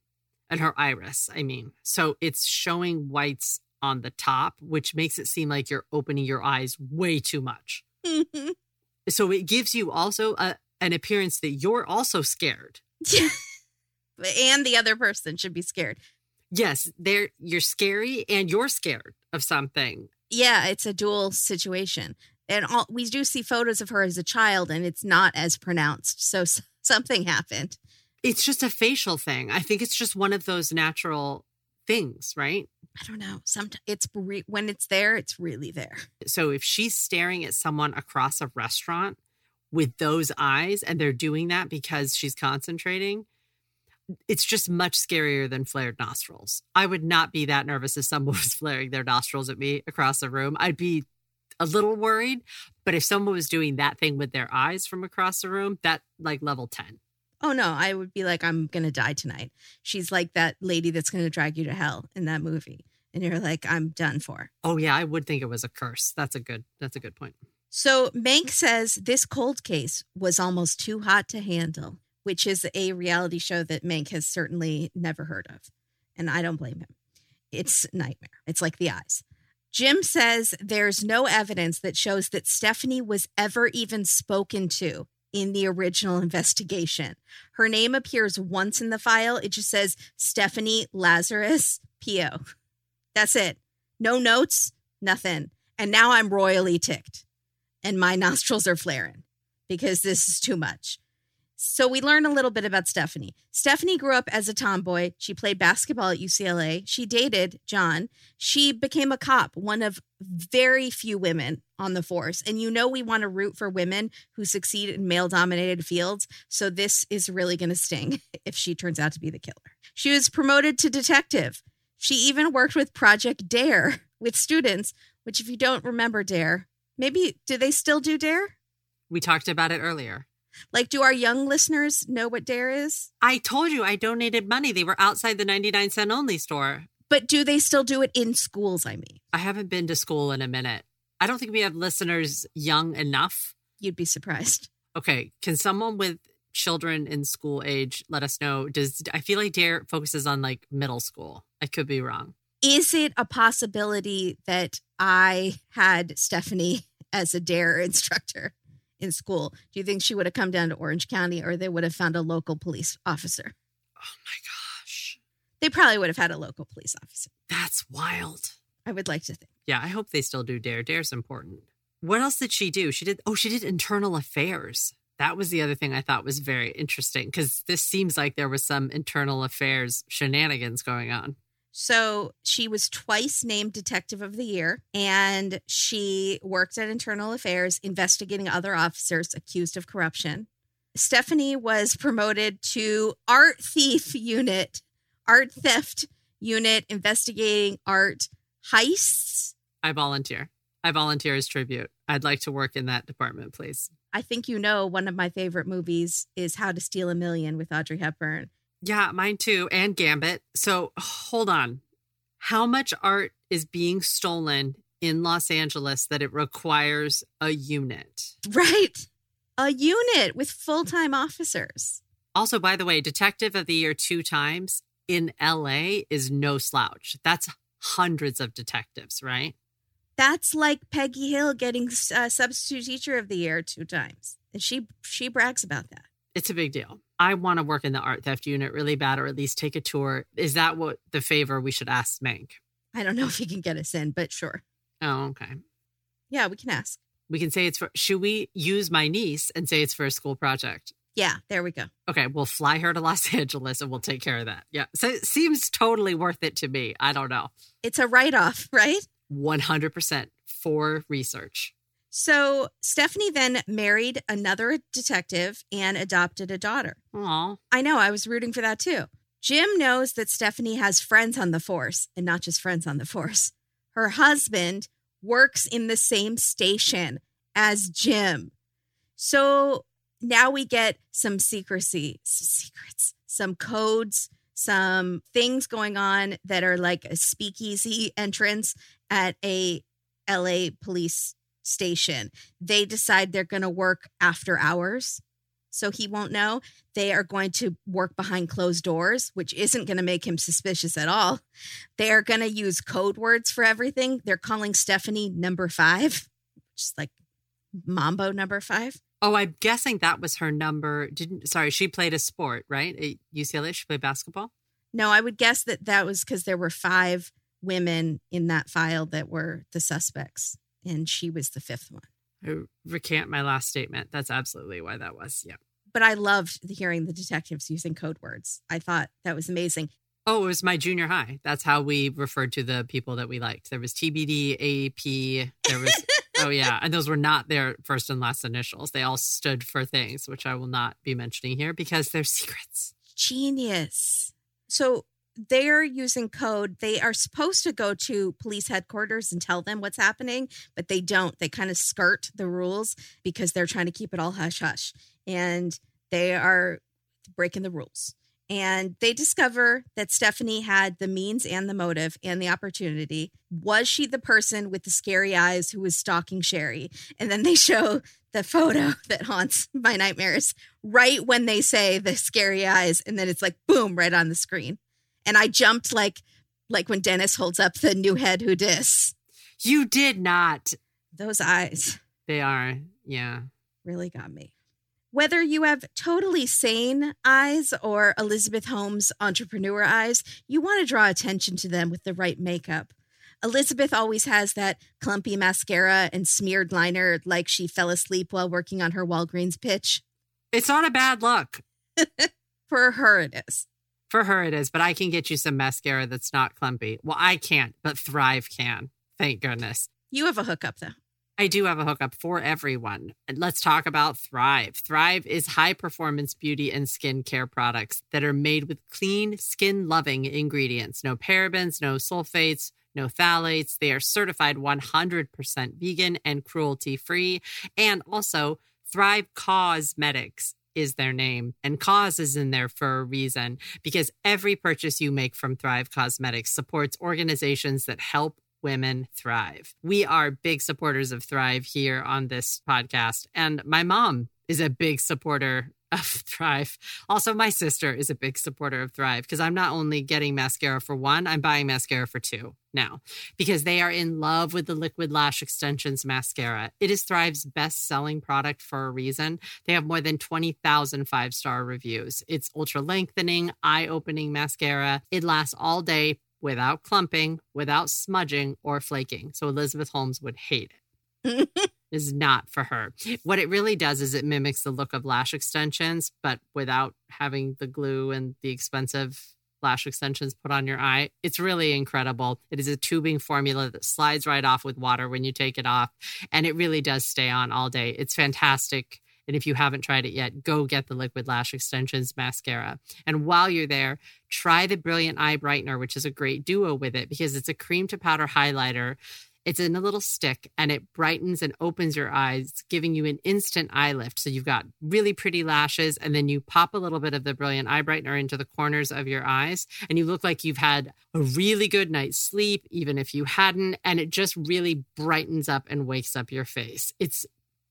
and her iris, I mean. So it's showing whites on the top, which makes it seem like you're opening your eyes way too much. So it gives you also a, an appearance that you're also scared. Yeah.
and the other person should be scared.
Yes, they're you're scary and you're scared of something.
Yeah, it's a dual situation. And all, we do see photos of her as a child, and it's not as pronounced. So something happened.
It's just a facial thing. I think it's just one of those natural things, right?
I don't know. Sometimes it's re- when it's there, it's really there.
So if she's staring at someone across a restaurant with those eyes and they're doing that because she's concentrating, it's just much scarier than flared nostrils. I would not be that nervous if someone was flaring their nostrils at me across the room. I'd be a little worried, but if someone was doing that thing with their eyes from across the room, that like level 10.
Oh no, I would be like, I'm gonna die tonight. She's like that lady that's gonna drag you to hell in that movie, and you're like, I'm done for.
Oh yeah, I would think it was a curse. That's a good that's a good point.
So Mank says this cold case was almost too hot to handle, which is a reality show that Mank has certainly never heard of. And I don't blame him. It's nightmare. It's like the eyes. Jim says there's no evidence that shows that Stephanie was ever even spoken to in the original investigation. Her name appears once in the file. It just says Stephanie Lazarus, P.O. That's it. No notes, nothing. And now I'm royally ticked and my nostrils are flaring because this is too much. So we learn a little bit about Stephanie. Stephanie grew up as a tomboy. She played basketball at UCLA. She dated John. She became a cop, one of very few women on the force. And you know, we want to root for women who succeed in male dominated fields. So this is really going to sting if she turns out to be the killer. She was promoted to detective. She even worked with Project Dare with students, which, if you don't remember Dare, maybe do they still do Dare?
We talked about it earlier.
Like, do our young listeners know what Dare is?
I told you I donated money. They were outside the 99 cent only store.
But do they still do it in schools? I mean,
I haven't been to school in a minute. I don't think we have listeners young enough.
you'd be surprised.
Okay, can someone with children in school age let us know? Does I feel like Dare focuses on like middle school? I could be wrong.
Is it a possibility that I had Stephanie as a Dare instructor in school? Do you think she would have come down to Orange County or they would have found a local police officer?
Oh my gosh,
They probably would have had a local police officer.
that's wild.
I would like to think.
Yeah, I hope they still do Dare. Dare's important. What else did she do? She did, oh, she did internal affairs. That was the other thing I thought was very interesting because this seems like there was some internal affairs shenanigans going on.
So she was twice named Detective of the Year, and she worked at Internal Affairs investigating other officers accused of corruption. Stephanie was promoted to Art Thief Unit, Art Theft Unit, investigating art heists.
I volunteer. I volunteer as tribute. I'd like to work in that department, please.
I think you know one of my favorite movies is How to Steal a Million with Audrey Hepburn.
Yeah, mine too. And Gambit. So hold on. How much art is being stolen in Los Angeles that it requires a unit?
Right. A unit with full time officers.
Also, by the way, Detective of the Year two times in LA is no slouch. That's hundreds of detectives, right?
That's like Peggy Hill getting uh, substitute teacher of the year two times, and she she brags about that.
It's a big deal. I want to work in the art theft unit really bad, or at least take a tour. Is that what the favor we should ask Mank?
I don't know if he can get us in, but sure.
Oh, okay.
Yeah, we can ask.
We can say it's for. Should we use my niece and say it's for a school project?
Yeah, there we go.
Okay, we'll fly her to Los Angeles and we'll take care of that. Yeah. So it seems totally worth it to me. I don't know.
It's a write off, right?
100% for research.
So Stephanie then married another detective and adopted a daughter.
Aw.
I know, I was rooting for that too. Jim knows that Stephanie has friends on the force and not just friends on the force. Her husband works in the same station as Jim. So now we get some secrecy, some secrets, some codes, some things going on that are like a speakeasy entrance at a LA police station. They decide they're going to work after hours. So he won't know. They are going to work behind closed doors, which isn't going to make him suspicious at all. They are going to use code words for everything. They're calling Stephanie number five, just like Mambo number five.
Oh, I'm guessing that was her number. Didn't sorry, she played a sport, right? At UCLA, she played basketball.
No, I would guess that that was because there were five women in that file that were the suspects, and she was the fifth one.
I recant my last statement. That's absolutely why that was. Yeah.
But I loved hearing the detectives using code words. I thought that was amazing.
Oh, it was my junior high. That's how we referred to the people that we liked. There was TBD, AP. There was, oh, yeah. And those were not their first and last initials. They all stood for things, which I will not be mentioning here because they're secrets.
Genius. So they're using code. They are supposed to go to police headquarters and tell them what's happening, but they don't. They kind of skirt the rules because they're trying to keep it all hush hush. And they are breaking the rules. And they discover that Stephanie had the means and the motive and the opportunity. Was she the person with the scary eyes who was stalking Sherri? And then they show the photo that haunts my nightmares right when they say the scary eyes. And then it's like, boom, right on the screen. And I jumped like, like when Dennis holds up the new head who dis.
You did not.
Those eyes
They are. Yeah.
really got me. Whether you have totally sane eyes or Elizabeth Holmes entrepreneur eyes, you want to draw attention to them with the right makeup. Elizabeth always has that clumpy mascara and smeared liner like she fell asleep while working on her Walgreens pitch.
It's not a bad look.
For her, it is.
For her, it is, but I can get you some mascara that's not clumpy. Well, I can't, but Thrive can. Thank goodness.
You have a hookup, though.
I do have a hookup for everyone. And let's talk about Thrive. Thrive is high performance beauty and skincare products that are made with clean, skin loving ingredients no parabens, no sulfates, no phthalates. They are certified 100% vegan and cruelty free. And also, Thrive Causemetics is their name. And cause is in there for a reason because every purchase you make from Thrive Causemetics supports organizations that help women thrive. We are big supporters of Thrive here on this podcast. And my mom is a big supporter of Thrive. Also, my sister is a big supporter of Thrive because I'm not only getting mascara for one, I'm buying mascara for two now because they are in love with the Liquid Lash Extensions mascara. It is Thrive's best selling product for a reason. They have more than 20,000 five star reviews. It's ultra lengthening, eye opening mascara. It lasts all day without clumping, without smudging or flaking. So Elizabeth Holmes would hate it. is not for her. What it really does is it mimics the look of lash extensions, but without having the glue and the expensive lash extensions put on your eye. It's really incredible. It is a tubing formula that slides right off with water when you take it off, and it really does stay on all day. It's fantastic. And if you haven't tried it yet, go get the Liquid Lash Extensions mascara. And while you're there, try the Brilliant Eye Brightener, which is a great duo with it because it's a cream to powder highlighter It's in a little stick and it brightens and opens your eyes, giving you an instant eye lift. So you've got really pretty lashes, and then you pop a little bit of the brilliant eye brightener into the corners of your eyes, and you look like you've had a really good night's sleep, even if you hadn't. And it just really brightens up and wakes up your face. It's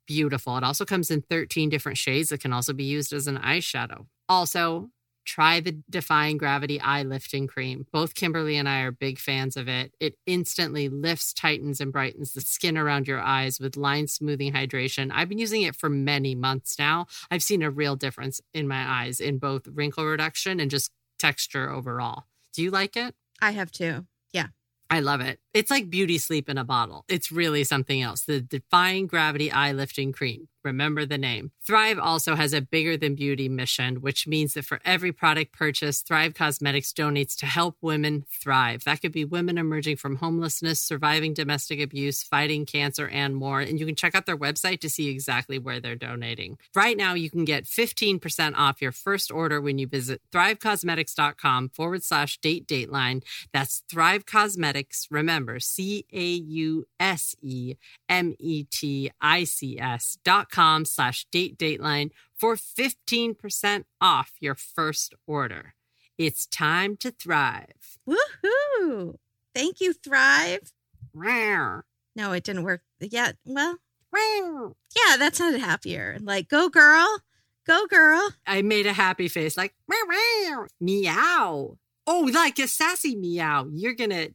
beautiful. It also comes in 13 different shades that can also be used as an eyeshadow. Also, try the Defying Gravity Eye Lifting Cream. Both Kimberly and I are big fans of it. It instantly lifts, tightens, and brightens the skin around your eyes with line smoothing hydration. I've been using it for many months now. I've seen a real difference in my eyes in both wrinkle reduction and just texture overall. Do you like it?
I have too. Yeah.
I love it. It's like beauty sleep in a bottle. It's really something else. The Defying Gravity Eye Lifting Cream. Remember the name. Thrive also has a bigger than beauty mission, which means that for every product purchased, Thrive Causemetics donates to help women thrive. That could be women emerging from homelessness, surviving domestic abuse, fighting cancer, and more. And you can check out their website to see exactly where they're donating. Right now, you can get 15% off your first order when you visit thrivecausemetics.com forward slash date dateline. That's Thrive Causemetics. Remember, C A U S E M E T I C S dot com slash date dateline for 15% off your first order. It's time to thrive.
Woohoo! Thank you, Thrive.
Rawr.
No, it didn't work. Yeah, well,
Rawr.
yeah, that sounded happier. Like, go girl, go girl.
I made a happy face like "Meow, meow." meow. Oh, like a sassy meow. You're gonna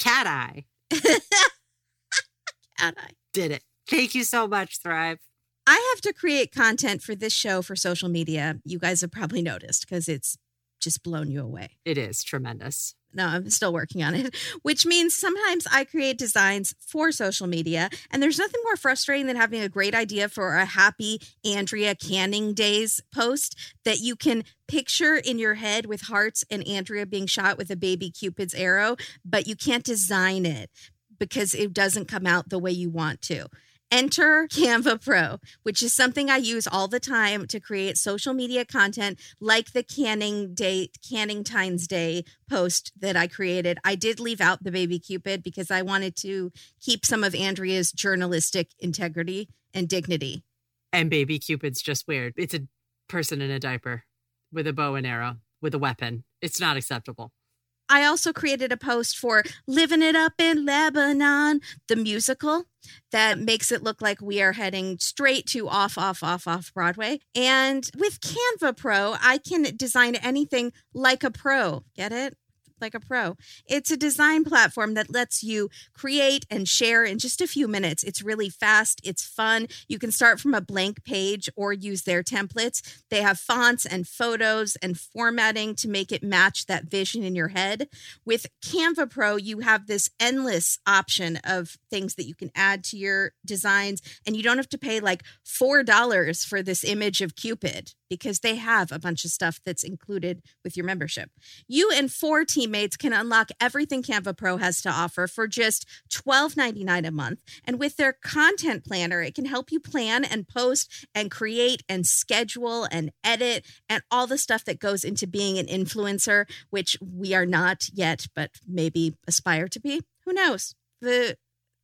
cat eye.
Cat eye.
Did it. Thank you so much, Thrive.
I have to create content for this show for social media. You guys have probably noticed because it's just blown you away.
It is tremendous.
No, I'm still working on it, which means sometimes I create designs for social media. And there's nothing more frustrating than having a great idea for a happy Andrea Canning Days post that you can picture in your head with hearts and Andrea being shot with a baby Cupid's arrow, but you can't design it because it doesn't come out the way you want to. Enter Canva Pro, which is something I use all the time to create social media content like the Canning Day, Canning Times Day post that I created. I did leave out the baby Cupid because I wanted to keep some of Andrea's journalistic integrity and dignity.
And baby Cupid's just weird. It's a person in a diaper with a bow and arrow with a weapon. It's not acceptable.
I also created a post for Living It Up in Lebanon, the musical that makes it look like we are heading straight to off, off, off, off Broadway. And with Canva Pro, I can design anything like a pro. Get it? Like a pro. It's a design platform that lets you create and share in just a few minutes. It's really fast, it's fun. You can start from a blank page or use their templates. They have fonts and photos and formatting to make it match that vision in your head. With Canva Pro, you have this endless option of things that you can add to your designs, and you don't have to pay like $4 for this image of Cupid because they have a bunch of stuff that's included with your membership. You and four teammates can unlock everything Canva Pro has to offer for just $12.99 a month. And with their content planner, it can help you plan and post and create and schedule and edit and all the stuff that goes into being an influencer, which we are not yet, but maybe aspire to be. Who knows? The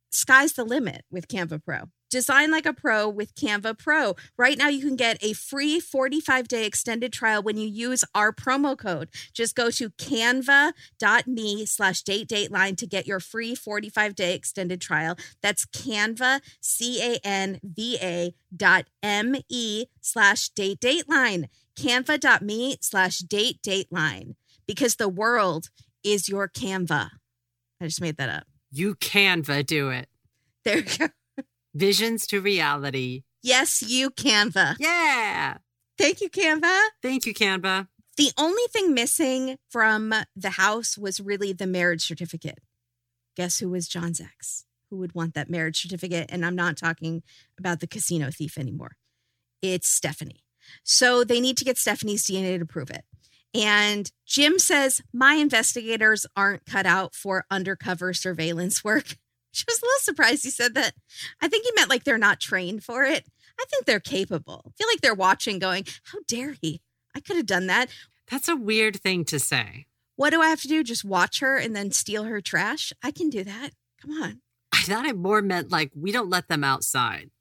sky's the limit with Canva Pro. Design like a pro with Canva Pro. Right now, you can get a free 45 day extended trial when you use our promo code. Just go to canva.me slash date dateline to get your free 45 day extended trial. That's canva, C A N V A dot M E slash date dateline. Canva.me slash date dateline. Because the world is your Canva. I just made that up.
You Canva do it.
There you go.
Visions to reality.
Yes, you Canva.
Yeah.
Thank you, Canva.
Thank you, Canva.
The only thing missing from the house was really the marriage certificate. Guess who was John's ex? Who would want that marriage certificate? And I'm not talking about the casino thief anymore. It's Stephanie. So they need to get Stephanie's DNA to prove it. And Jim says, My investigators aren't cut out for undercover surveillance work. She was a little surprised he said that. I think he meant like they're not trained for it. I think they're capable. I feel like they're watching, going, How dare he? I could have done that.
That's a weird thing to say.
What do I have to do? Just watch her and then steal her trash? I can do that. Come on.
I thought I more meant like we don't let them outside.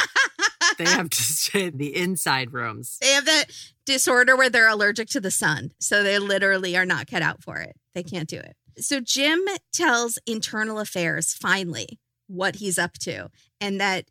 they have to stay in the inside rooms.
They have that disorder where they're allergic to the sun. So they literally are not cut out for it. They can't do it. So Jim tells internal affairs finally what he's up to and that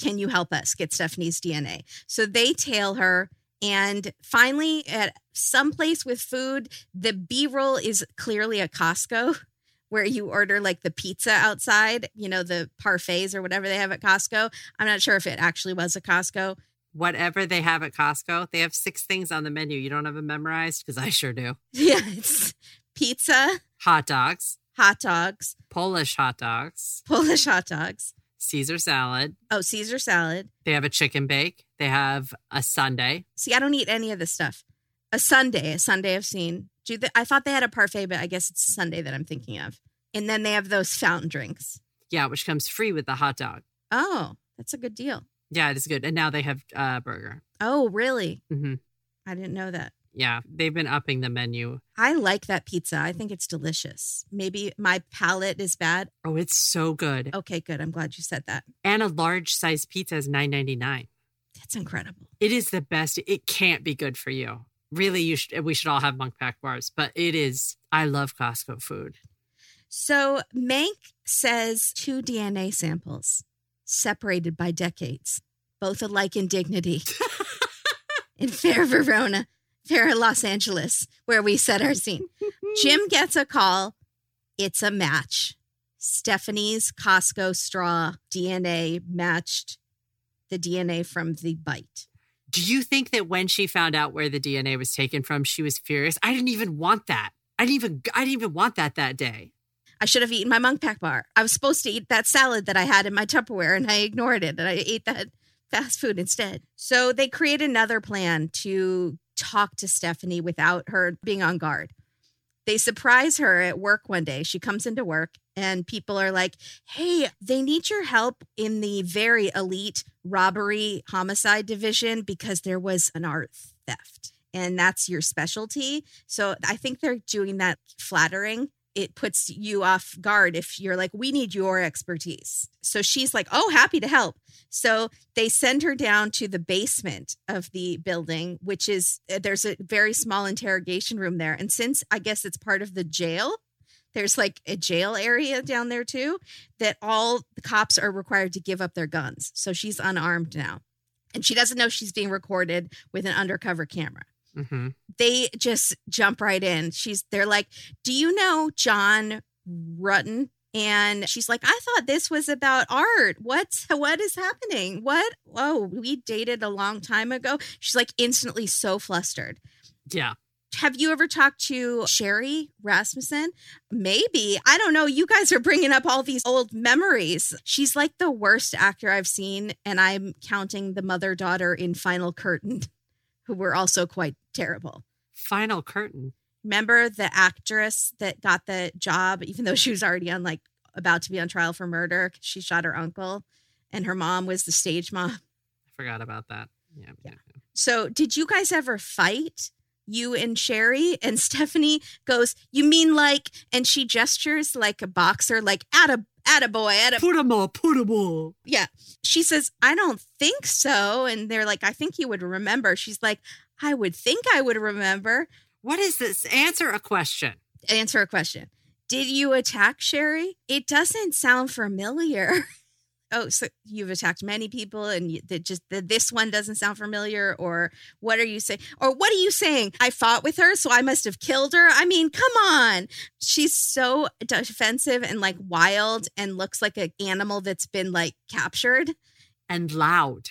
can you help us get Stephanie's DNA? So they tail her and finally at some place with food, the B-roll is clearly a Costco where you order like the pizza outside, you know, the parfaits or whatever they have at Costco. I'm not sure if it actually was a Costco.
Whatever they have at Costco, they have six things on the menu. You don't have them memorized? Because I sure do.
Yeah, it's pizza,
Hot dogs,
hot dogs,
Polish hot dogs,
Polish hot dogs.
Caesar salad.
Oh, Caesar salad.
They have a chicken bake. They have a Sunday.
See, I don't eat any of this stuff. A Sunday, a Sunday I've seen. Do the, I thought they had a parfait, but I guess it's a Sunday that I'm thinking of. And then they have those fountain drinks.
Yeah, which comes free with the hot dog.
Oh, that's a good deal.
Yeah, it is good. And now they have a uh, burger.
Oh, really?
hmm
I didn't know that.
Yeah, they've been upping the menu.
I like that pizza. I think it's delicious. Maybe my palate is bad.
Oh, it's so good.
Okay, good. I'm glad you said that.
And a large size pizza is nine ninety nine.
That's incredible.
It is the best. It can't be good for you. Really, you should. We should all have Munk Pack bars, but it is. I love Costco food.
So Mank says two DNA samples separated by decades, both alike in dignity, in fair Verona, fair Los Angeles, where we set our scene. Jim gets a call. It's a match. Stephanie's Costco straw DNA matched the DNA from the bite.
Do you think that when she found out where the DNA was taken from, she was furious? I didn't even want that. I didn't even. I didn't even want that that day.
I should have eaten my Munk Pack bar. I was supposed to eat that salad that I had in my Tupperware and I ignored it and I ate that fast food instead. So they create another plan to talk to Stephanie without her being on guard. They surprise her at work one day. She comes into work and people are like, Hey, they need your help in the very elite robbery homicide division because there was an art theft and that's your specialty. So I think they're doing that flattering it puts you off guard if you're like, we need your expertise. So she's like, oh, happy to help. So they send her down to the basement of the building, which is uh, there's a very small interrogation room there. And since I guess it's part of the jail, there's like a jail area down there too, that all the cops are required to give up their guns. So she's unarmed now. And she doesn't know she's being recorded with an undercover camera
hmm
they just jump right in. She's they're like, "Do you know John Ruetten?" And she's like, "I thought this was about art. What's what is happening? What? Oh, we dated a long time ago." She's like instantly so flustered.
Yeah.
Have you ever talked to Sherri Rasmussen? Maybe. I don't know. You guys are bringing up all these old memories. She's like the worst actor I've seen, and I'm counting the mother daughter in Final Curtain, who were also quite terrible.
Final curtain.
Remember the actress that got the job, even though she was already on like about to be on trial for murder? She shot her uncle, and her mom was the stage mom.
I forgot about that. Yeah.
Yeah. So, did you guys ever fight? You and Sherri and Stephanie goes, You mean like, and she gestures like a boxer, like, at a attaboy, atta
Put them all. Put them all.
Yeah. She says, I don't think so. And they're like, I think you would remember. She's like, I would think I would remember.
What is this? Answer a question.
Answer a question. Did you attack Sherri? It doesn't sound familiar. oh, so you've attacked many people and you, that just that this one doesn't sound familiar or what are you saying? Or what are you saying? I fought with her, so I must have killed her. I mean, come on. She's so defensive and like wild and looks like an animal that's been like captured
And loud.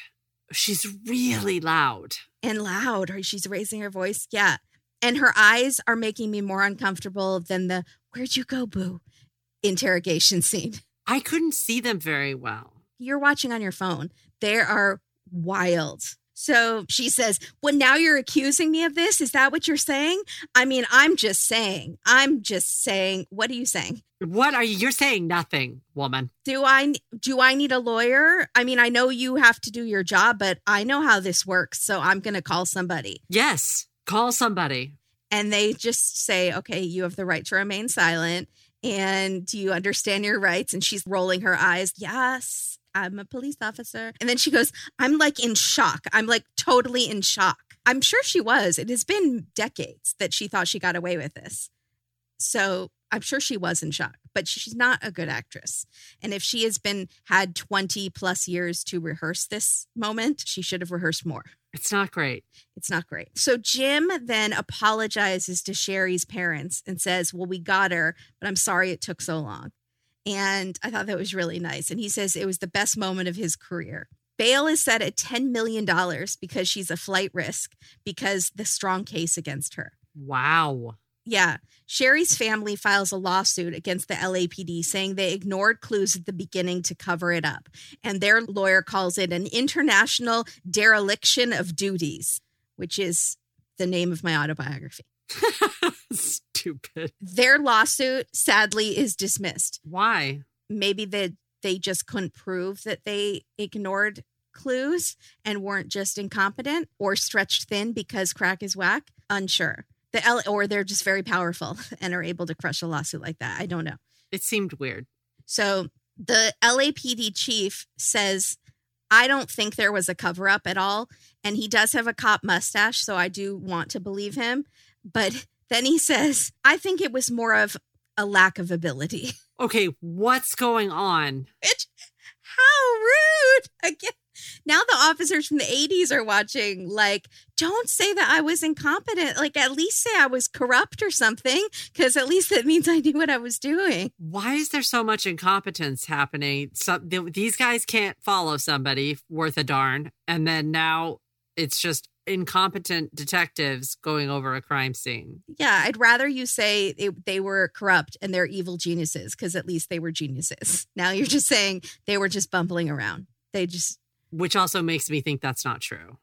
She's really loud.
and loud or she's raising her voice. Yeah. And her eyes are making me more uncomfortable than the where'd you go, boo? interrogation scene.
I couldn't see them very well.
You're watching on your phone. They are wild. So she says, Well, now you're accusing me of this? Is that what you're saying? I mean, I'm just saying. I'm just saying. What are you saying?
What are you? You're saying nothing, woman.
Do I do I need a lawyer? I mean, I know you have to do your job, but I know how this works, so I'm going to call somebody.
Yes. Call somebody.
and they just say, okay, you have the right to remain silent. And do you understand your rights? And she's rolling her eyes. Yes, I'm a police officer. And then she goes, I'm like in shock. I'm like totally in shock. I'm sure she was. It has been decades that she thought she got away with this. So I'm sure she was in shock, but she's not a good actress. And if she has been had 20 plus years to rehearse this moment, she should have rehearsed more.
It's not great.
It's not great. So Jim then apologizes to Sherri's parents and says, Well, we got her, but I'm sorry it took so long. And I thought that was really nice. And he says it was the best moment of his career. Bail is set at $10 million because she's a flight risk because the strong case against her.
Wow.
Yeah. Sherri's family files a lawsuit against the LAPD saying they ignored clues at the beginning to cover it up. And their lawyer calls it an international dereliction of duties, which is the name of my autobiography.
Stupid.
Their lawsuit, sadly, is dismissed.
Why?
Maybe they, they just couldn't prove that they ignored clues and weren't just incompetent or stretched thin because crack is whack. Unsure the L or they're just very powerful and are able to crush a lawsuit like that. I don't know.
It seemed weird.
So the LAPD chief says, I don't think there was a cover up at all. And he does have a cop mustache, so I do want to believe him. But then he says, I think it was more of a lack of ability.
Okay, what's going on?
Which, how rude. Again, now the officers from the 80s are watching like don't say that i was incompetent like at least say i was corrupt or something because at least that means i knew what i was doing
why is there so much incompetence happening so these guys can't follow somebody worth a darn and then now it's just incompetent detectives going over a crime scene.
Yeah, I'd rather you say it, they were corrupt and they're evil geniuses because at least they were geniuses. Now you're just saying they were just bumbling around. They just
which also makes me think that's not true.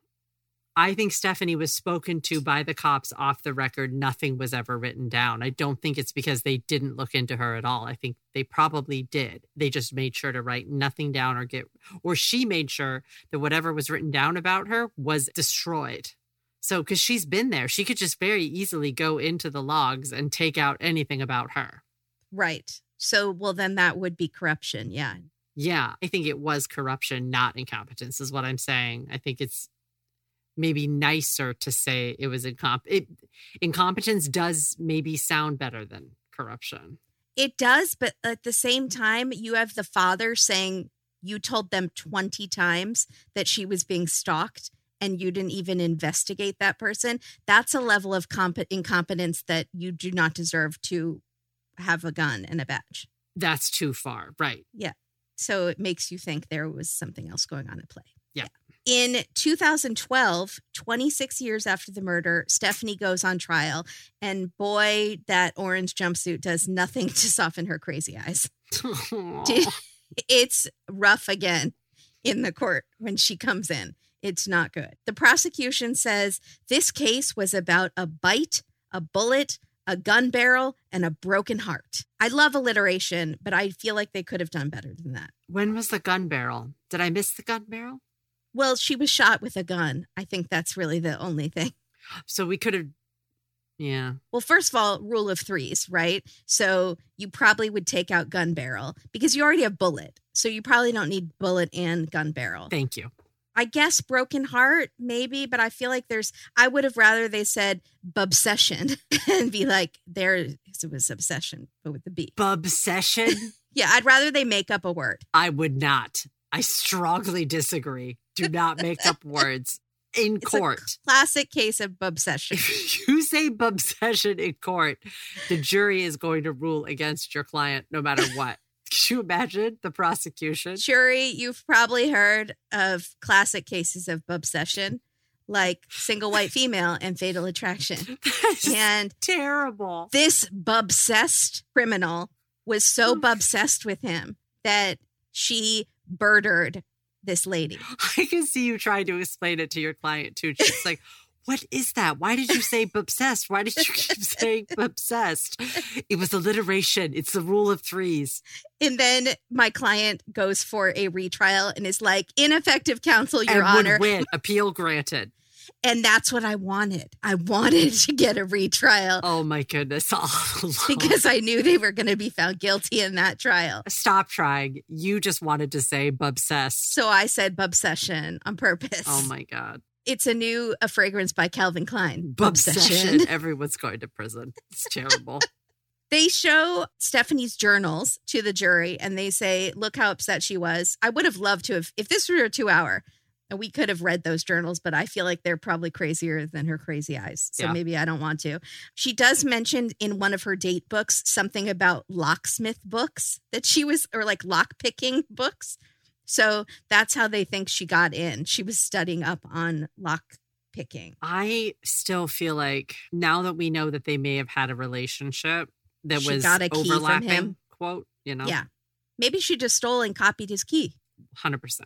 I think Stephanie was spoken to by the cops off the record. Nothing was ever written down. I don't think it's because they didn't look into her at all. I think they probably did. They just made sure to write nothing down or get, or she made sure that whatever was written down about her was destroyed. So, because she's been there, she could just very easily go into the logs and take out anything about her.
Right. So, well, then that would be corruption. Yeah.
Yeah, I think it was corruption, not incompetence, is what I'm saying. I think it's maybe nicer to say it was incomp. It, incompetence does maybe sound better than corruption.
It does, but at the same time, you have the father saying you told them 20 times that she was being stalked and you didn't even investigate that person. That's a level of comp- incompetence that you do not deserve to have a gun and a badge.
That's too far. Right.
Yeah. So it makes you think there was something else going on at play.
Yeah.
In 2012, 26 years after the murder, Stephanie goes on trial. And boy, that orange jumpsuit does nothing to soften her crazy eyes. it's rough again in the court when she comes in. It's not good. The prosecution says this case was about a bite, a bullet, a gun barrel, and a broken heart. I love alliteration, but I feel like they could have done better than that.
When was the gun barrel? Did I miss the gun barrel?
Well, she was shot with a gun. I think that's really the only thing.
So we could have, yeah.
Well, first of all, rule of threes, right? So you probably would take out gun barrel because you already have bullet. So you probably don't need bullet and gun barrel.
Thank you.
I guess broken heart, maybe, but I feel like there's, I would have rather they said obsession and be like, there it was obsession, but with the B.
Obsession?
yeah, I'd rather they make up a word.
I would not. I strongly disagree. Do not make up words in
It's
court.
a classic case of obsession.
If you say obsession in court, the jury is going to rule against your client no matter what. Could you imagine the prosecution?
Jury, you've probably heard of classic cases of obsession, like single white female and fatal attraction. And
terrible.
this bobsessed criminal was so bobsessed with him that she murdered this lady.
I can see you trying to explain it to your client too. She's like, what is that? Why did you say obsessed? Why did you keep saying obsessed? It was alliteration. It's the rule of threes.
And then my client goes for a retrial and is like, ineffective counsel, Your
and
Honor.
would win. Appeal granted.
And that's what I wanted. I wanted to get a retrial
Oh my goodness. All
because I knew they were going to be found guilty in that trial.
Stop trying. You just wanted to say bubsess.
So I said Bubsession on purpose.
Oh my God.
It's a new a fragrance by Calvin Klein.
Obsession. Everyone's going to prison. It's terrible.
They show Stephanie's journals to the jury and they say, look how upset she was. I would have loved to have, if this were a two hour, and uh, we could have read those journals, but I feel like they're probably crazier than her crazy eyes. So
Yeah.
maybe I don't want to. She does mention in one of her date books something about locksmith books that she was, or like lock picking books. So that's how they think she got in. She was studying up on lock picking.
I still feel like now that we know that they may have had a relationship that
She
was
got a key from
overlapping,
him.
quote, you know,
Yeah. Maybe she just stole and copied his key.
100%.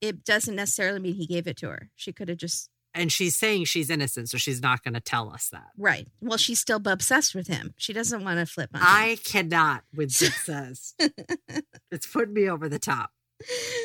It doesn't necessarily mean he gave it to her. She could have just
And she's saying she's innocent, so she's not going to tell us that.
Right. Well, she's still obsessed with him. She doesn't want to flip on him.
I cannot with says. it's putting me over the top.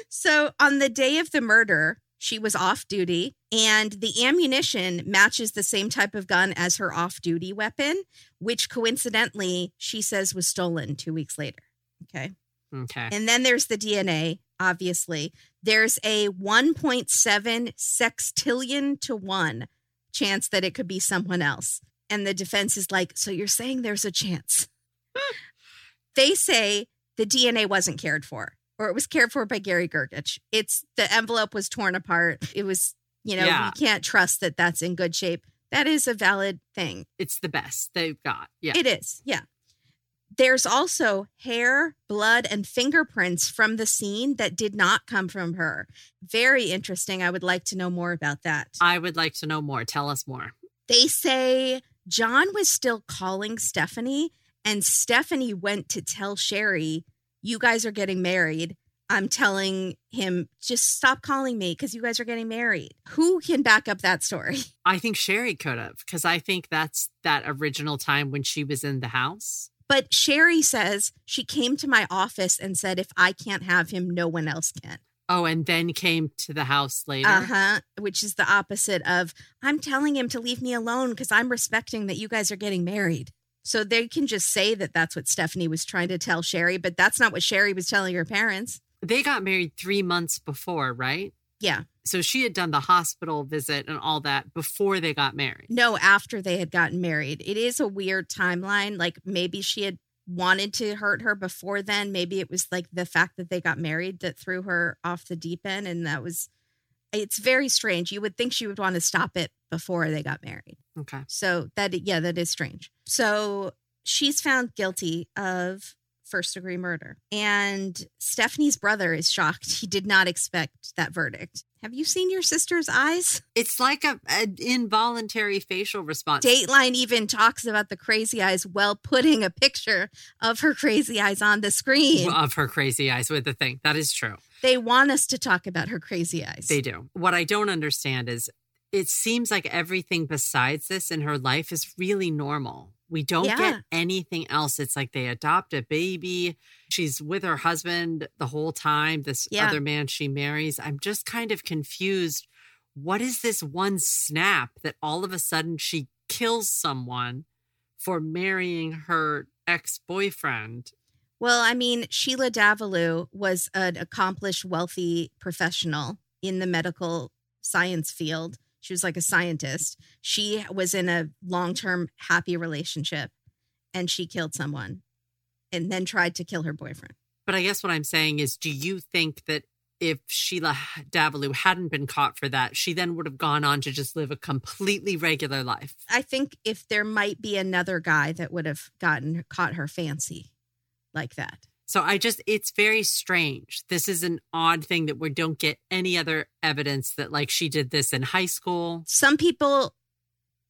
So on the day of the murder, she was off duty, and the ammunition matches the same type of gun as her off duty weapon, which coincidentally she says was stolen two weeks later. Okay.
Okay.
And then there's the DNA, obviously. There's a 1.7 sextillion to one chance that it could be someone else. And the defense is like, so you're saying there's a chance? they say the DNA wasn't cared for, or it was cared for by Garry Gergich. It's the envelope was torn apart. It was, you know,
Yeah.
we can't trust that that's in good shape. That is a valid thing.
It's the best they've got. Yeah.
It is, yeah. There's also hair, blood, and fingerprints from the scene that did not come from her. Very interesting. I would like to know more about that.
I would like to know more. Tell us more.
They say John was still calling Stephanie, and Stephanie went to tell Sherri, You guys are getting married. I'm telling him, just stop calling me because you guys are getting married. Who can back up that story?
I think Sherri could have, because I think that's that original time when she was in the house.
But Sherri says she came to my office and said, if I can't have him, no one else can.
Oh, and then came to the house later.
Uh huh. Which is the opposite of, I'm telling him to leave me alone because I'm respecting that you guys are getting married. So they can just say that that's what Stephanie was trying to tell Sherri, but that's not what Sherri was telling her parents.
They got married three months before, right?
Yeah.
So she had done the hospital visit and all that before they got married.
No, after they had gotten married. It is a weird timeline. Like maybe she had wanted to hurt her before then. Maybe it was like the fact that they got married that threw her off the deep end. And that was, it's very strange. You would think she would want to stop it before they got married.
Okay.
So that, yeah, that is strange. So she's found guilty of first degree murder. And Stephanie's brother is shocked. He did not expect that verdict. Have you seen your sister's eyes?
It's like a, an involuntary facial response.
Dateline even talks about the crazy eyes while putting a picture of her crazy eyes on the screen.
of her crazy eyes with the thing. That is true.
They want us to talk about her crazy eyes.
They do. What I don't understand is it seems like everything besides this in her life is really normal. We don't
Yeah.
get anything else. It's like they adopt a baby. She's with her husband the whole time, this
Yeah.
other man she marries. I'm just kind of confused. What is this one snap that all of a sudden she kills someone for marrying her ex boyfriend?
Well, I mean, Sheila Davalloo was an accomplished, wealthy professional in the medical science field. She was like a scientist. She was in a long term happy relationship and she killed someone and then tried to kill her boyfriend.
But I guess what I'm saying is, do you think that if Sheila Davalloo hadn't been caught for that, she then would have gone on to just live a completely regular life?
I think if there might be another guy that would have gotten caught her fancy like that.
So I just, it's very strange. This is an odd thing that we don't get any other evidence that, like, she did this in high school.
Some people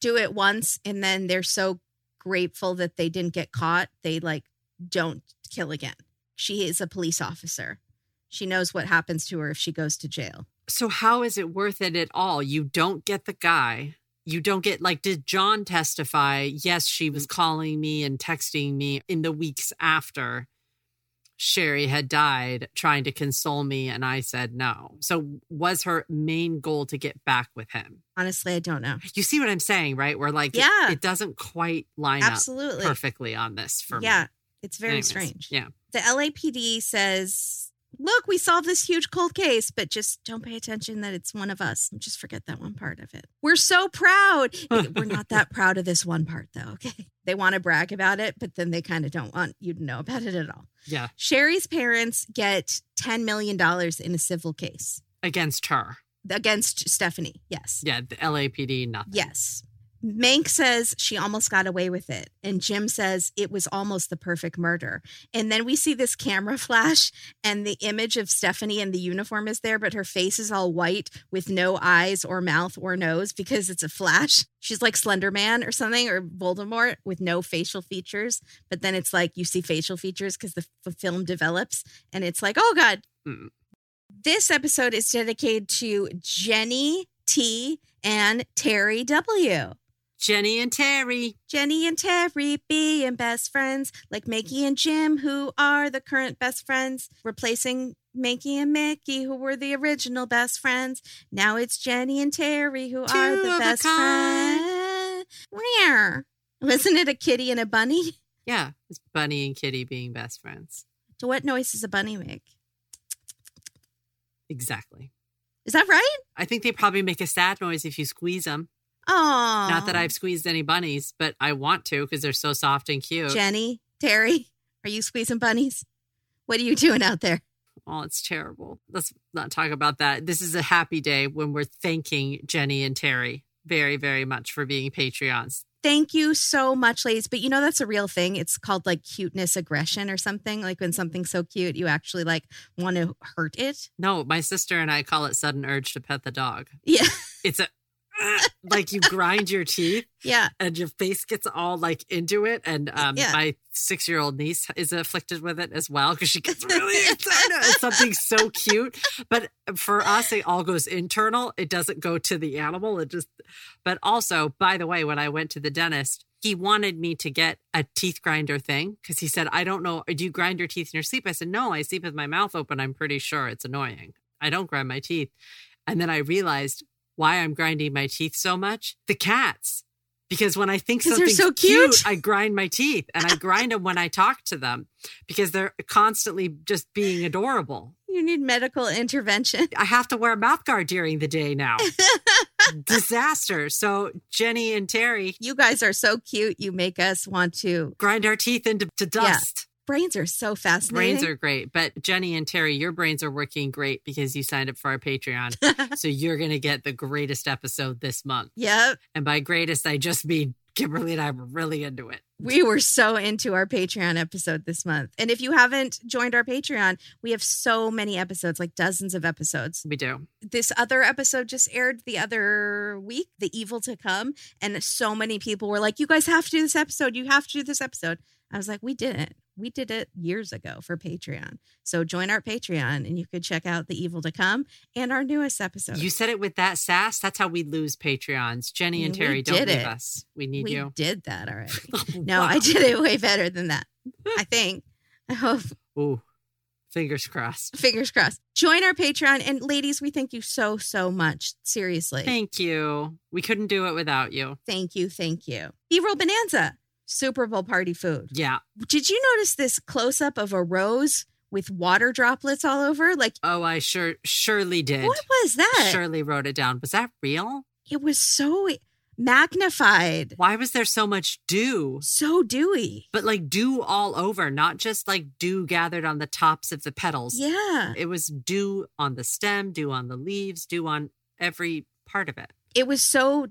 do it once and then they're so grateful that they didn't get caught, they like don't kill again. She is a police officer. She knows what happens to her if she goes to jail.
So, how is it worth it at all? You don't get the guy. You don't get, like, did John testify? Yes, she was mm. calling me and texting me in the weeks after. Sherri had died trying to console me, and I said no. So, was her main goal to get back with him?
Honestly, I don't know.
You see what I'm saying, right? Where like,
Yeah.
it, doesn't quite line
Absolutely.
up perfectly on this for
yeah,
me.
it's very
Anyways,
strange.
Yeah.
The LAPD says, "Look, we solved this huge cold case, but just don't pay attention that it's one of us. Just forget that one part of it. We're so proud. We're not that proud of this one part, though. Okay, they want to brag about it, but then they kind of don't want you to know about it at all."
Yeah.
Sherri's parents get $10 million in a civil case
Against her.
against Stephanie. Yes.
Yeah. The LAPD, nothing.
Yes. Mank says she almost got away with it. And Jim says it was almost the perfect murder. And then we see this camera flash, and the image of Stephanie in the uniform is there, but her face is all white with no eyes or mouth or nose because it's a flash. She's like Slender Man or something, or Voldemort with no facial features. But then it's like you see facial features because the film develops, and it's like, oh God.
Mm.
This episode is dedicated to Jeni T and Teri W.
Jeni and Teri.
Jeni and Teri being best friends, like Mickey and Jim, who are the current best friends, replacing Mickey and Mickey, who were the original best friends. Now it's Jeni and Teri, who are the best friends. Where? Wasn't it a kitty and a bunny?
Yeah. It's Bunny and Kitty being best friends.
So what noise does a bunny make?
Exactly.
Is that right?
I think they probably make a sad noise if you squeeze them.
Oh,
Not that I've squeezed any bunnies, but I want to because they're so soft and cute.
Jeni, Teri, are you squeezing bunnies? What are you doing out there?
Oh, it's terrible. Let's not talk about that. This is a happy day when we're thanking Jeni and Teri very, very much for being Patreons.
Thank you so much, ladies. But you know that's a real thing. It's called like cuteness aggression or something. Like when something's so cute, you actually like want to hurt it.
No, my sister and I call it sudden urge to pet the dog.
Yeah,
It's a like you grind your teeth
yeah.
and your face gets all like into it. And um,
Yeah.
my six year old niece is afflicted with it as well because she gets really excited. It's something so cute. But for us, it all goes internal. It doesn't go to the animal. It just, but also, by the way, when I went to the dentist, he wanted me to get a teeth grinder thing because he said, I don't know, do you grind your teeth in your sleep? I said, No, I sleep with my mouth open. I'm pretty sure it's annoying. I don't grind my teeth. And then I realized why I'm grinding my teeth so much. The cats. Because when I think
they're
something's
so
cute,
cute.
I grind my teeth and I grind them when I talk to them because they're constantly just being adorable.
You need medical intervention.
I have to wear a mouth guard during the day now. Disaster. So Jeni and Teri
You guys are so cute. You make us want to.
grind our teeth into to dust.
Brains are so fascinating.
Brains are great, but Jeni and Teri, your brains are working great because you signed up for our Patreon. so you're going to get the greatest episode this month.
yep.
And by greatest, I just mean Kimberly and I were really into it.
We were so into our Patreon episode this month. And if you haven't joined our Patreon, we have so many episodes, like dozens of episodes.
We do.
this other episode just aired the other week, The Evil to Come, and so many people were like, "You guys have to do this episode. You have to do this episode." I was like, "We didn't. We did it years ago for Patreon. So join our Patreon, and you could check out The Evil to Come and our newest episode.
You said it with that sass. That's how we lose Patreons. Jeni and Teri, don't leave
it.
us. We need
we
you.
did that already. Oh, no,
Wow.
I did it way better than that. I think. I hope.
Ooh, fingers crossed.
Fingers crossed. Join our Patreon, and ladies, we thank you so so much. Seriously.
Thank you. We couldn't do it without you.
Thank you, thank you. B-roll bonanza, Super Bowl party food.
Yeah.
Did you notice this close up of a rose with water droplets all over? Like,
Oh, I sure surely did.
what was that?
Surely wrote it down. Was that real?
It was so magnified,
Why was there so much dew?
so dewy.
But like dew all over, not just like dew gathered on the tops of the petals.
Yeah,
It was dew on the stem, dew on the leaves, dew on every part of it.
it was so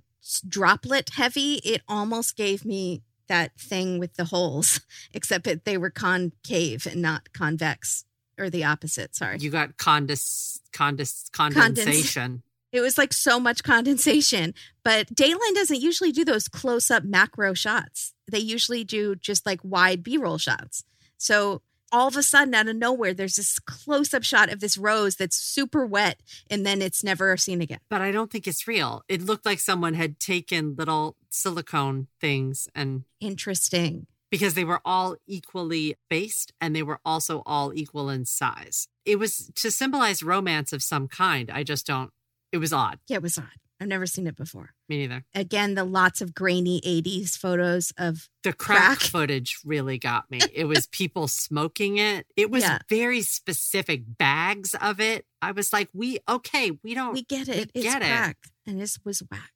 droplet heavy. It almost gave me that thing with the holes, except that they were concave and not convex, or the opposite. Sorry.
You got condens, condens, condensation.
It was like so much condensation. But Dateline doesn't usually do those close up macro shots. They usually do just like wide B roll shots. So all of a sudden, out of nowhere, there's this close up shot of this rose that's super wet and then it's never seen again.
but I don't think it's real. It looked like someone had taken little silicone things and
Interesting.
because they were all equally based and they were also all equal in size. It was to symbolize romance of some kind. I just don't, it was odd.
Yeah, it was odd. I've never seen it before.
Me neither.
Again, the lots of grainy 80s photos of
The crack,
Crack.
footage really got me. It was people smoking it. It was
Yeah.
very specific bags of it. I was like, we, okay, we don't,
we get it.
we
It's
get it.
And this was whack.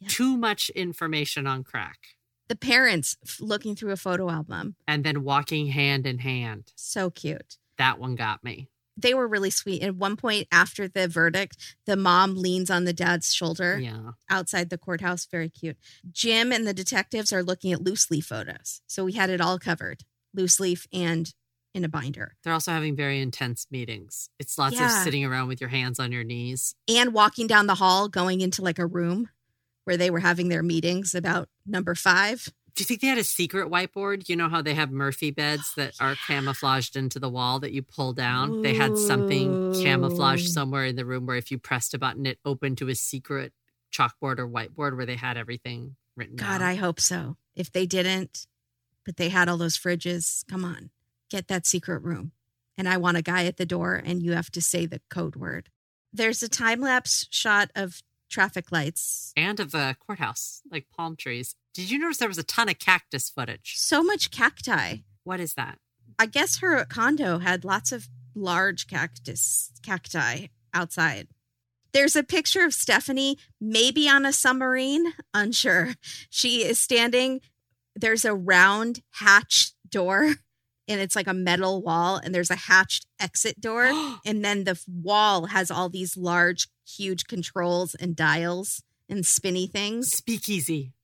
Yeah.
too much information on crack.
The parents looking through a photo album.
And then walking hand in hand.
So cute.
That one got me.
They were really sweet. At one point after the verdict, the mom leans on the dad's shoulder
Yeah.
outside the courthouse. Very cute. Jim and the detectives are looking at loose leaf photos. So we had it all covered loose leaf and in a binder.
They're also having very intense meetings. It's lots of sitting around with your hands on your knees.
And walking down the hall, going into like a room where they were having their meetings about number five.
Do you think they had a secret whiteboard? You know how they have Murphy beds that are camouflaged into the wall that you pull down? They had something camouflaged somewhere in the room where if you pressed a button, it opened to a secret chalkboard or whiteboard where they had everything written
God,
down.
I hope so. If they didn't, but they had all those fridges, come on, get that secret room. And I want a guy at the door, and you have to say the code word. There's a time lapse shot of traffic lights.
and of a courthouse, like palm trees. Did you notice there was a ton of cactus footage?
So much cacti.
What is that?
I guess her condo had lots of large cactus cacti outside. There's a picture of Stephanie, maybe on a submarine, unsure. She is standing. There's a round hatch door, and it's like a metal wall, and there's a hatched exit door. and then the wall has all these large, huge controls and dials and spinny things.
Speakeasy.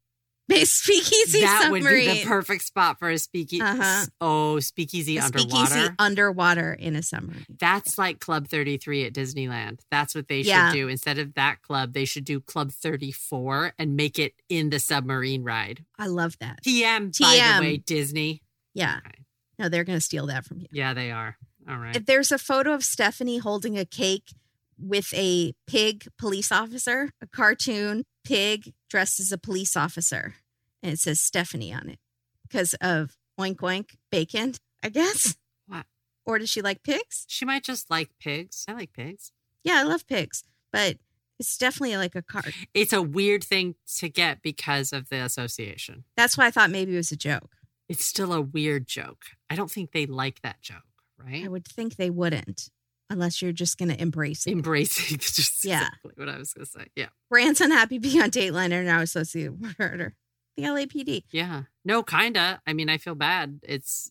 A speakeasy
that
submarine.
would be the perfect spot for a speakeasy.
Uh-huh.
Oh, speakeasy
A
underwater.
speakeasy underwater in a submarine.
That's like Club 33 at Disneyland. That's what they
Yeah.
should do. Instead of that club, they should do Club 34 and make it in the submarine ride.
I love that.
TM, by
TM.
the way, Disney.
Yeah.
Okay.
No, they're going to steal that from you.
Yeah, they are. All right.
If There's a photo of Stephanie holding a cake with a pig police officer, a cartoon pig dressed as a police officer. And it says Stephanie on it because of oink oink bacon, I guess.
What?
Or does she like pigs?
She might just like pigs. I like pigs.
Yeah, I love pigs, but it's definitely like a card.
It's a weird thing to get because of the association.
That's why I thought maybe it was a joke.
It's still a weird joke. I don't think they like that joke, right?
I would think they wouldn't unless you're just going to embrace it.
Embracing just
Yeah.
exactly what I was going to say. Yeah.
Brands unhappy being on Dateline are now associated with murder. The LAPD.
Yeah. No, kinda. I mean, I feel bad. It's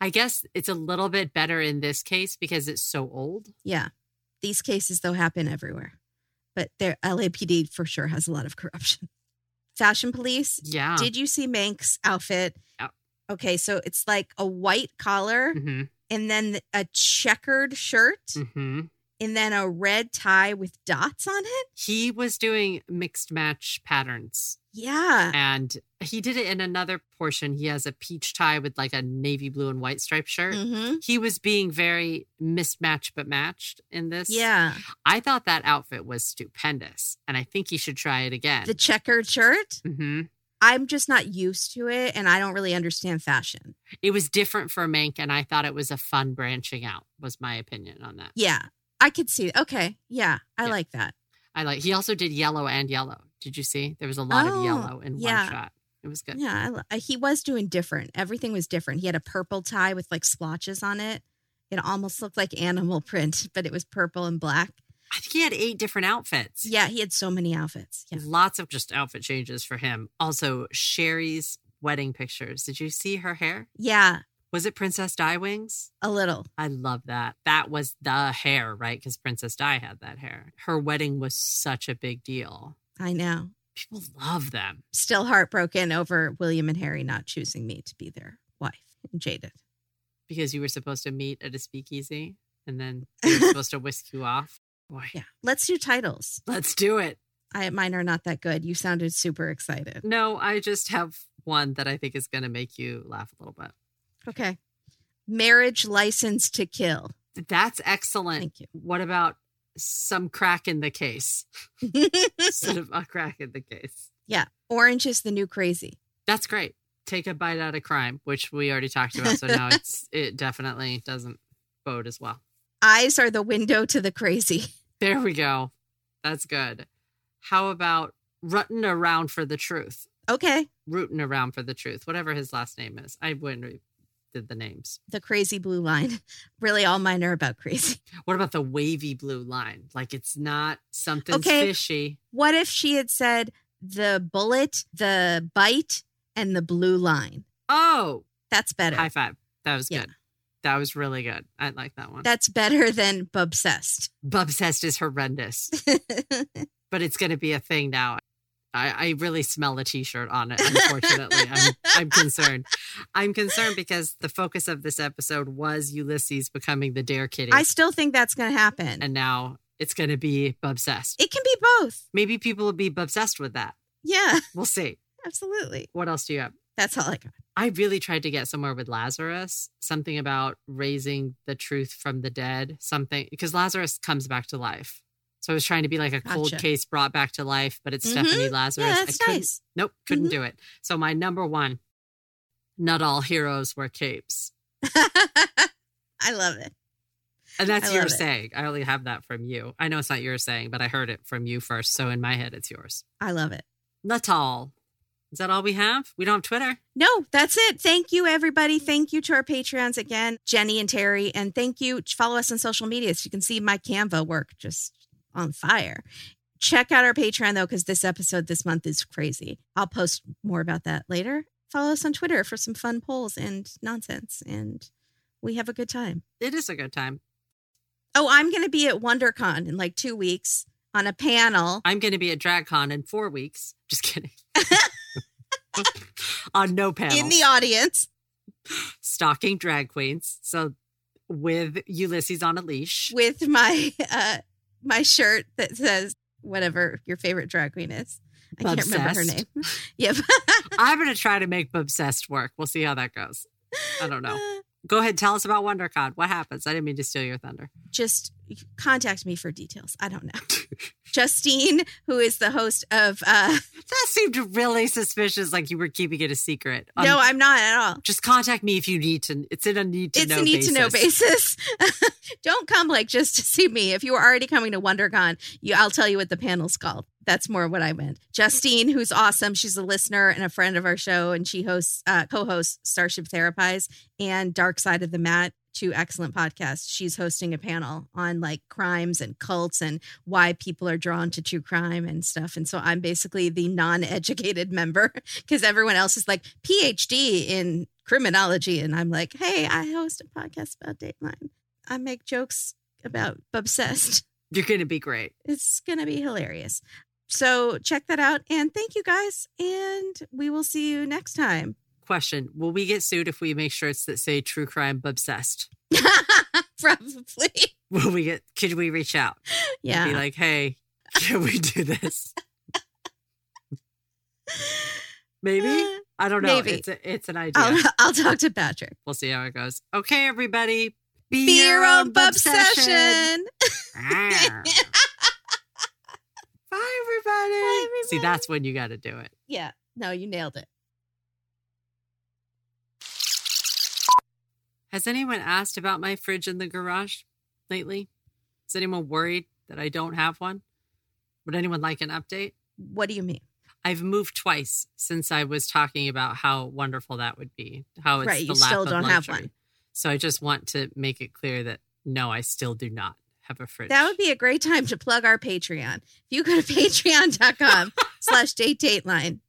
I guess it's a little bit better in this case because it's so old.
Yeah. These cases, though, happen everywhere. But their LAPD for sure has a lot of corruption. Fashion police.
Yeah.
Did you see Mank's outfit?
Yeah.
Okay, so it's like a white collar
mm-hmm.
And then a checkered shirt
Mm-hmm.
and then a red tie with dots on it.
He was doing mixed match patterns
Yeah.
and he did it in another portion. He has a peach tie with like a navy blue and white striped shirt.
hmm
He was being very mismatched but matched in this.
Yeah.
I thought that outfit was stupendous and I think he should try it again.
The checkered shirt.
hmm
I'm just not used to it and I don't really understand fashion.
It was different for Mank and I thought it was a fun branching out, was my opinion on that.
Yeah. I could see. Okay. Yeah. I
Yeah.
like that.
I like. He also did yellow and yellow. Did you see? There was a lot
Oh,
of yellow in
yeah.
one shot. It was good.
Yeah, I, he was doing different. Everything was different. He had a purple tie with like splotches on it. It almost looked like animal print, but it was purple and black.
I think he had eight different outfits.
Yeah, he had so many outfits. Yeah.
Lots of just outfit changes for him. Also, Sherri's wedding pictures. Did you see her hair?
Yeah,
Was it Princess Di wings?
a little.
I love that. That was the hair, right? Because Princess Di had that hair. Her wedding was such a big deal.
I know.
People love them.
Still heartbroken over William and Harry not choosing me to be their wife. Jaded.
because you were supposed to meet at a speakeasy and then they were supposed to whisk you off. Boy,
Yeah. Let's do titles.
let's do it.
I mine are not that good. You sounded super excited.
No, I just have one that I think is going to make you laugh a little bit.
Okay. Marriage license to kill.
That's excellent.
Thank you.
What about some crack in the case instead of a crack in the case?
yeah. Orange is the new crazy.
That's great. take a bite out of crime, which we already talked about. So now it's it definitely doesn't bode as well.
Eyes are the window to the crazy.
There we go. That's good. How about rooting around for the truth?
Okay.
Rooting around for the truth, whatever his last name is. I wouldn't re- did the names.
The crazy blue line. Really, all mine are about crazy.
What about the wavy blue line? Like it's not something
Okay.
fishy.
What if she had said the bullet, the bite, and the blue line?
Oh,
That's better.
high five. That was
Yeah.
good. That was really good. I like that one.
That's better than Bobsessed.
Bobsessed is horrendous, but it's going to be a thing now. I, I really smell a t-shirt on it. Unfortunately, I'm, I'm concerned. I'm concerned because the focus of this episode was Ulysses becoming the Dare Kitty,
I still think that's going to happen.
and now it's going to be Bobsessed.
it can be both.
Maybe people will be obsessed with that.
Yeah,
We'll see.
absolutely.
What else do you have?
That's all I got.
I really tried to get somewhere with Lazarus, something about raising the truth from the dead, something because Lazarus comes back to life. So I was trying to be like a cold case brought back to life, but it's
Mhm.
Stephanie Lazarus.
Yeah,
I
that's
couldn't-
nice.
Nope, couldn't
Mhm.
do it. So my number one, not all heroes wear capes.
I love it.
And that's your
it.
saying. I only have that from you. I know it's not your saying, but I heard it from you first. So in my head, it's yours.
I love it.
Not all. Is that all we have? We don't have Twitter.
No, that's it. Thank you, everybody. Thank you to our Patreons again, Jeni and Teri. And thank you. Follow us on social media so you can see my Canva work just on fire. Check out our Patreon, though, because this episode this month is crazy. I'll post more about that later. Follow us on Twitter for some fun polls and nonsense. And we have a good time.
It is a good time.
Oh, I'm going to be at WonderCon in like two weeks on a panel.
I'm going to be at DragCon in four weeks. Just kidding. On no panel.
in the audience
stalking drag queens. So with Ulysses on a leash.
with my uh my shirt that says whatever your favorite drag queen is. I can't remember her name. yep.
I'm going to try to make Obsessed work. We'll see how that goes. I don't know. Go ahead. Tell us about WonderCon. What happens? I didn't mean to steal your thunder.
Just contact me for details. I don't know. Justine, who is the host of uh
That seemed really suspicious, like you were keeping it a secret. Um,
No, I'm not at all.
just contact me if you need to. It's in a need to
It's
know
a need
basis.
to know basis. don't come like just to see me. If you were already coming to WonderCon, you I'll tell you what the panel's called. That's more what I meant. Justine, who's awesome. She's a listener and a friend of our show, and she hosts uh, co-hosts Starship Therapise and Dark Side of the Mat, two excellent podcasts. She's hosting a panel on like crimes and cults and why people are drawn to true crime and stuff. And so I'm basically the non-educated member because everyone else is like PhD in criminology, and I'm like, hey, I host a podcast about Dateline. I make jokes about obsessed.
You're going to be great.
It's gonna be hilarious. So check that out, and thank you guys, and we will see you next time.
Question Will we get sued if we make shirts that say true crime obsessed?
Probably,
Will we get, could we reach out?
yeah.
Be like, hey, can we do this? Maybe?
Uh,
I don't know.
maybe.
It's, a, it's an idea.
I'll, I'll talk to Patrick.
We'll see how it goes. Okay, everybody. Be,
Be your own
obsession.
obsession.
Bye, everybody.
Bye,
See, that's when you got to do it.
Yeah. No, you nailed it.
Has anyone asked about my fridge in the garage lately? Is anyone worried that I don't have one? Would anyone like an update?
What do you mean?
I've moved twice since I was talking about how wonderful that would be. How it's
Right,
the
you
lap
still
of
don't have one.
So I just want to make it clear that no, I still do not have a fridge.
That would be a great time to plug our Patreon. If you go to patreon.com slash date dateline,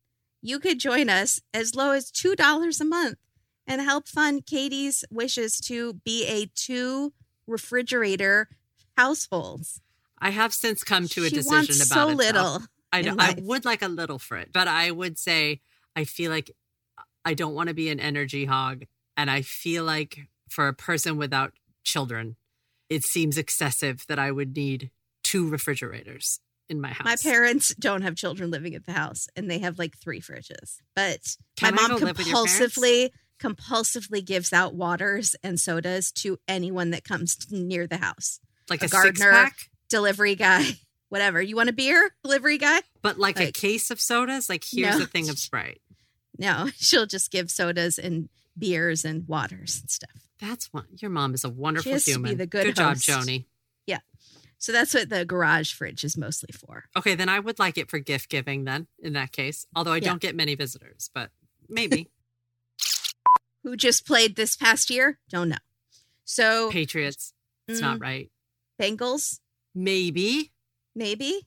you could join us as low as $2 a month and help fund Katie's wishes to be a two refrigerator households.
I have since come to a
she
decision about
so
it.
little.
I, know, I would like a little fridge, but I would say I feel like I don't want to be an energy hog. And I feel like for a person without children, it seems excessive that I would need two refrigerators in my house.
My parents don't have children living at the house and they have like three fridges. But
Can
my mom
go live with your parents?
compulsively compulsively gives out waters and sodas to anyone that comes near the house.
like
a
a,
gardener. Delivery guy, whatever. You want a beer? Delivery guy?
but like, a case of sodas. Like here's
No.
a thing of Sprite.
No, she'll just give sodas and beers and waters and stuff.
That's one. Your mom is a wonderful
has to be the good
job,
host.
Joni. Yeah.
So that's what the garage fridge is mostly for.
Okay, then I would like it for gift giving. Then in that case, although I
Yeah.
don't get many visitors, but maybe
Who just played this past year? Don't know. So
Patriots. It's
mm,
not right.
Bengals,
Maybe
maybe.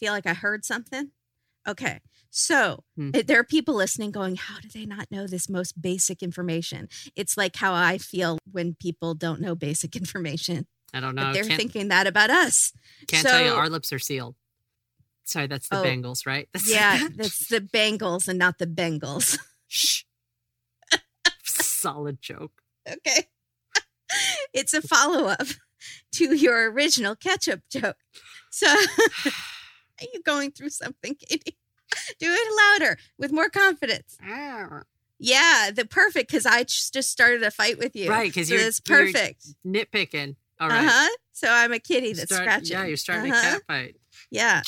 Feel like I heard something. Okay. So
Hmm.
eh, there are people listening going, How do they not know this most basic information? It's like how I feel when people don't know basic information.
I don't
but
know.
they're
Can't,
thinking that about us.
can't tell you. Our lips are sealed. Sorry, that's the
Oh.
Bengals, right? That's
Yeah, that's the Bengals and not the Bengals.
Shh. Solid joke.
okay. it's a follow up to your original ketchup joke. So are you going through something, Katie? Do it louder with more confidence. Yeah, the perfect because I just started a fight with you.
Right, 'cause
so
you're-
it's
you're-
perfect.
Nitpicking. All right.
Uh huh. So I'm a kitty that's
Start-
scratching.
Yeah, you're starting
Uh-huh.
a cat fight.
Yeah.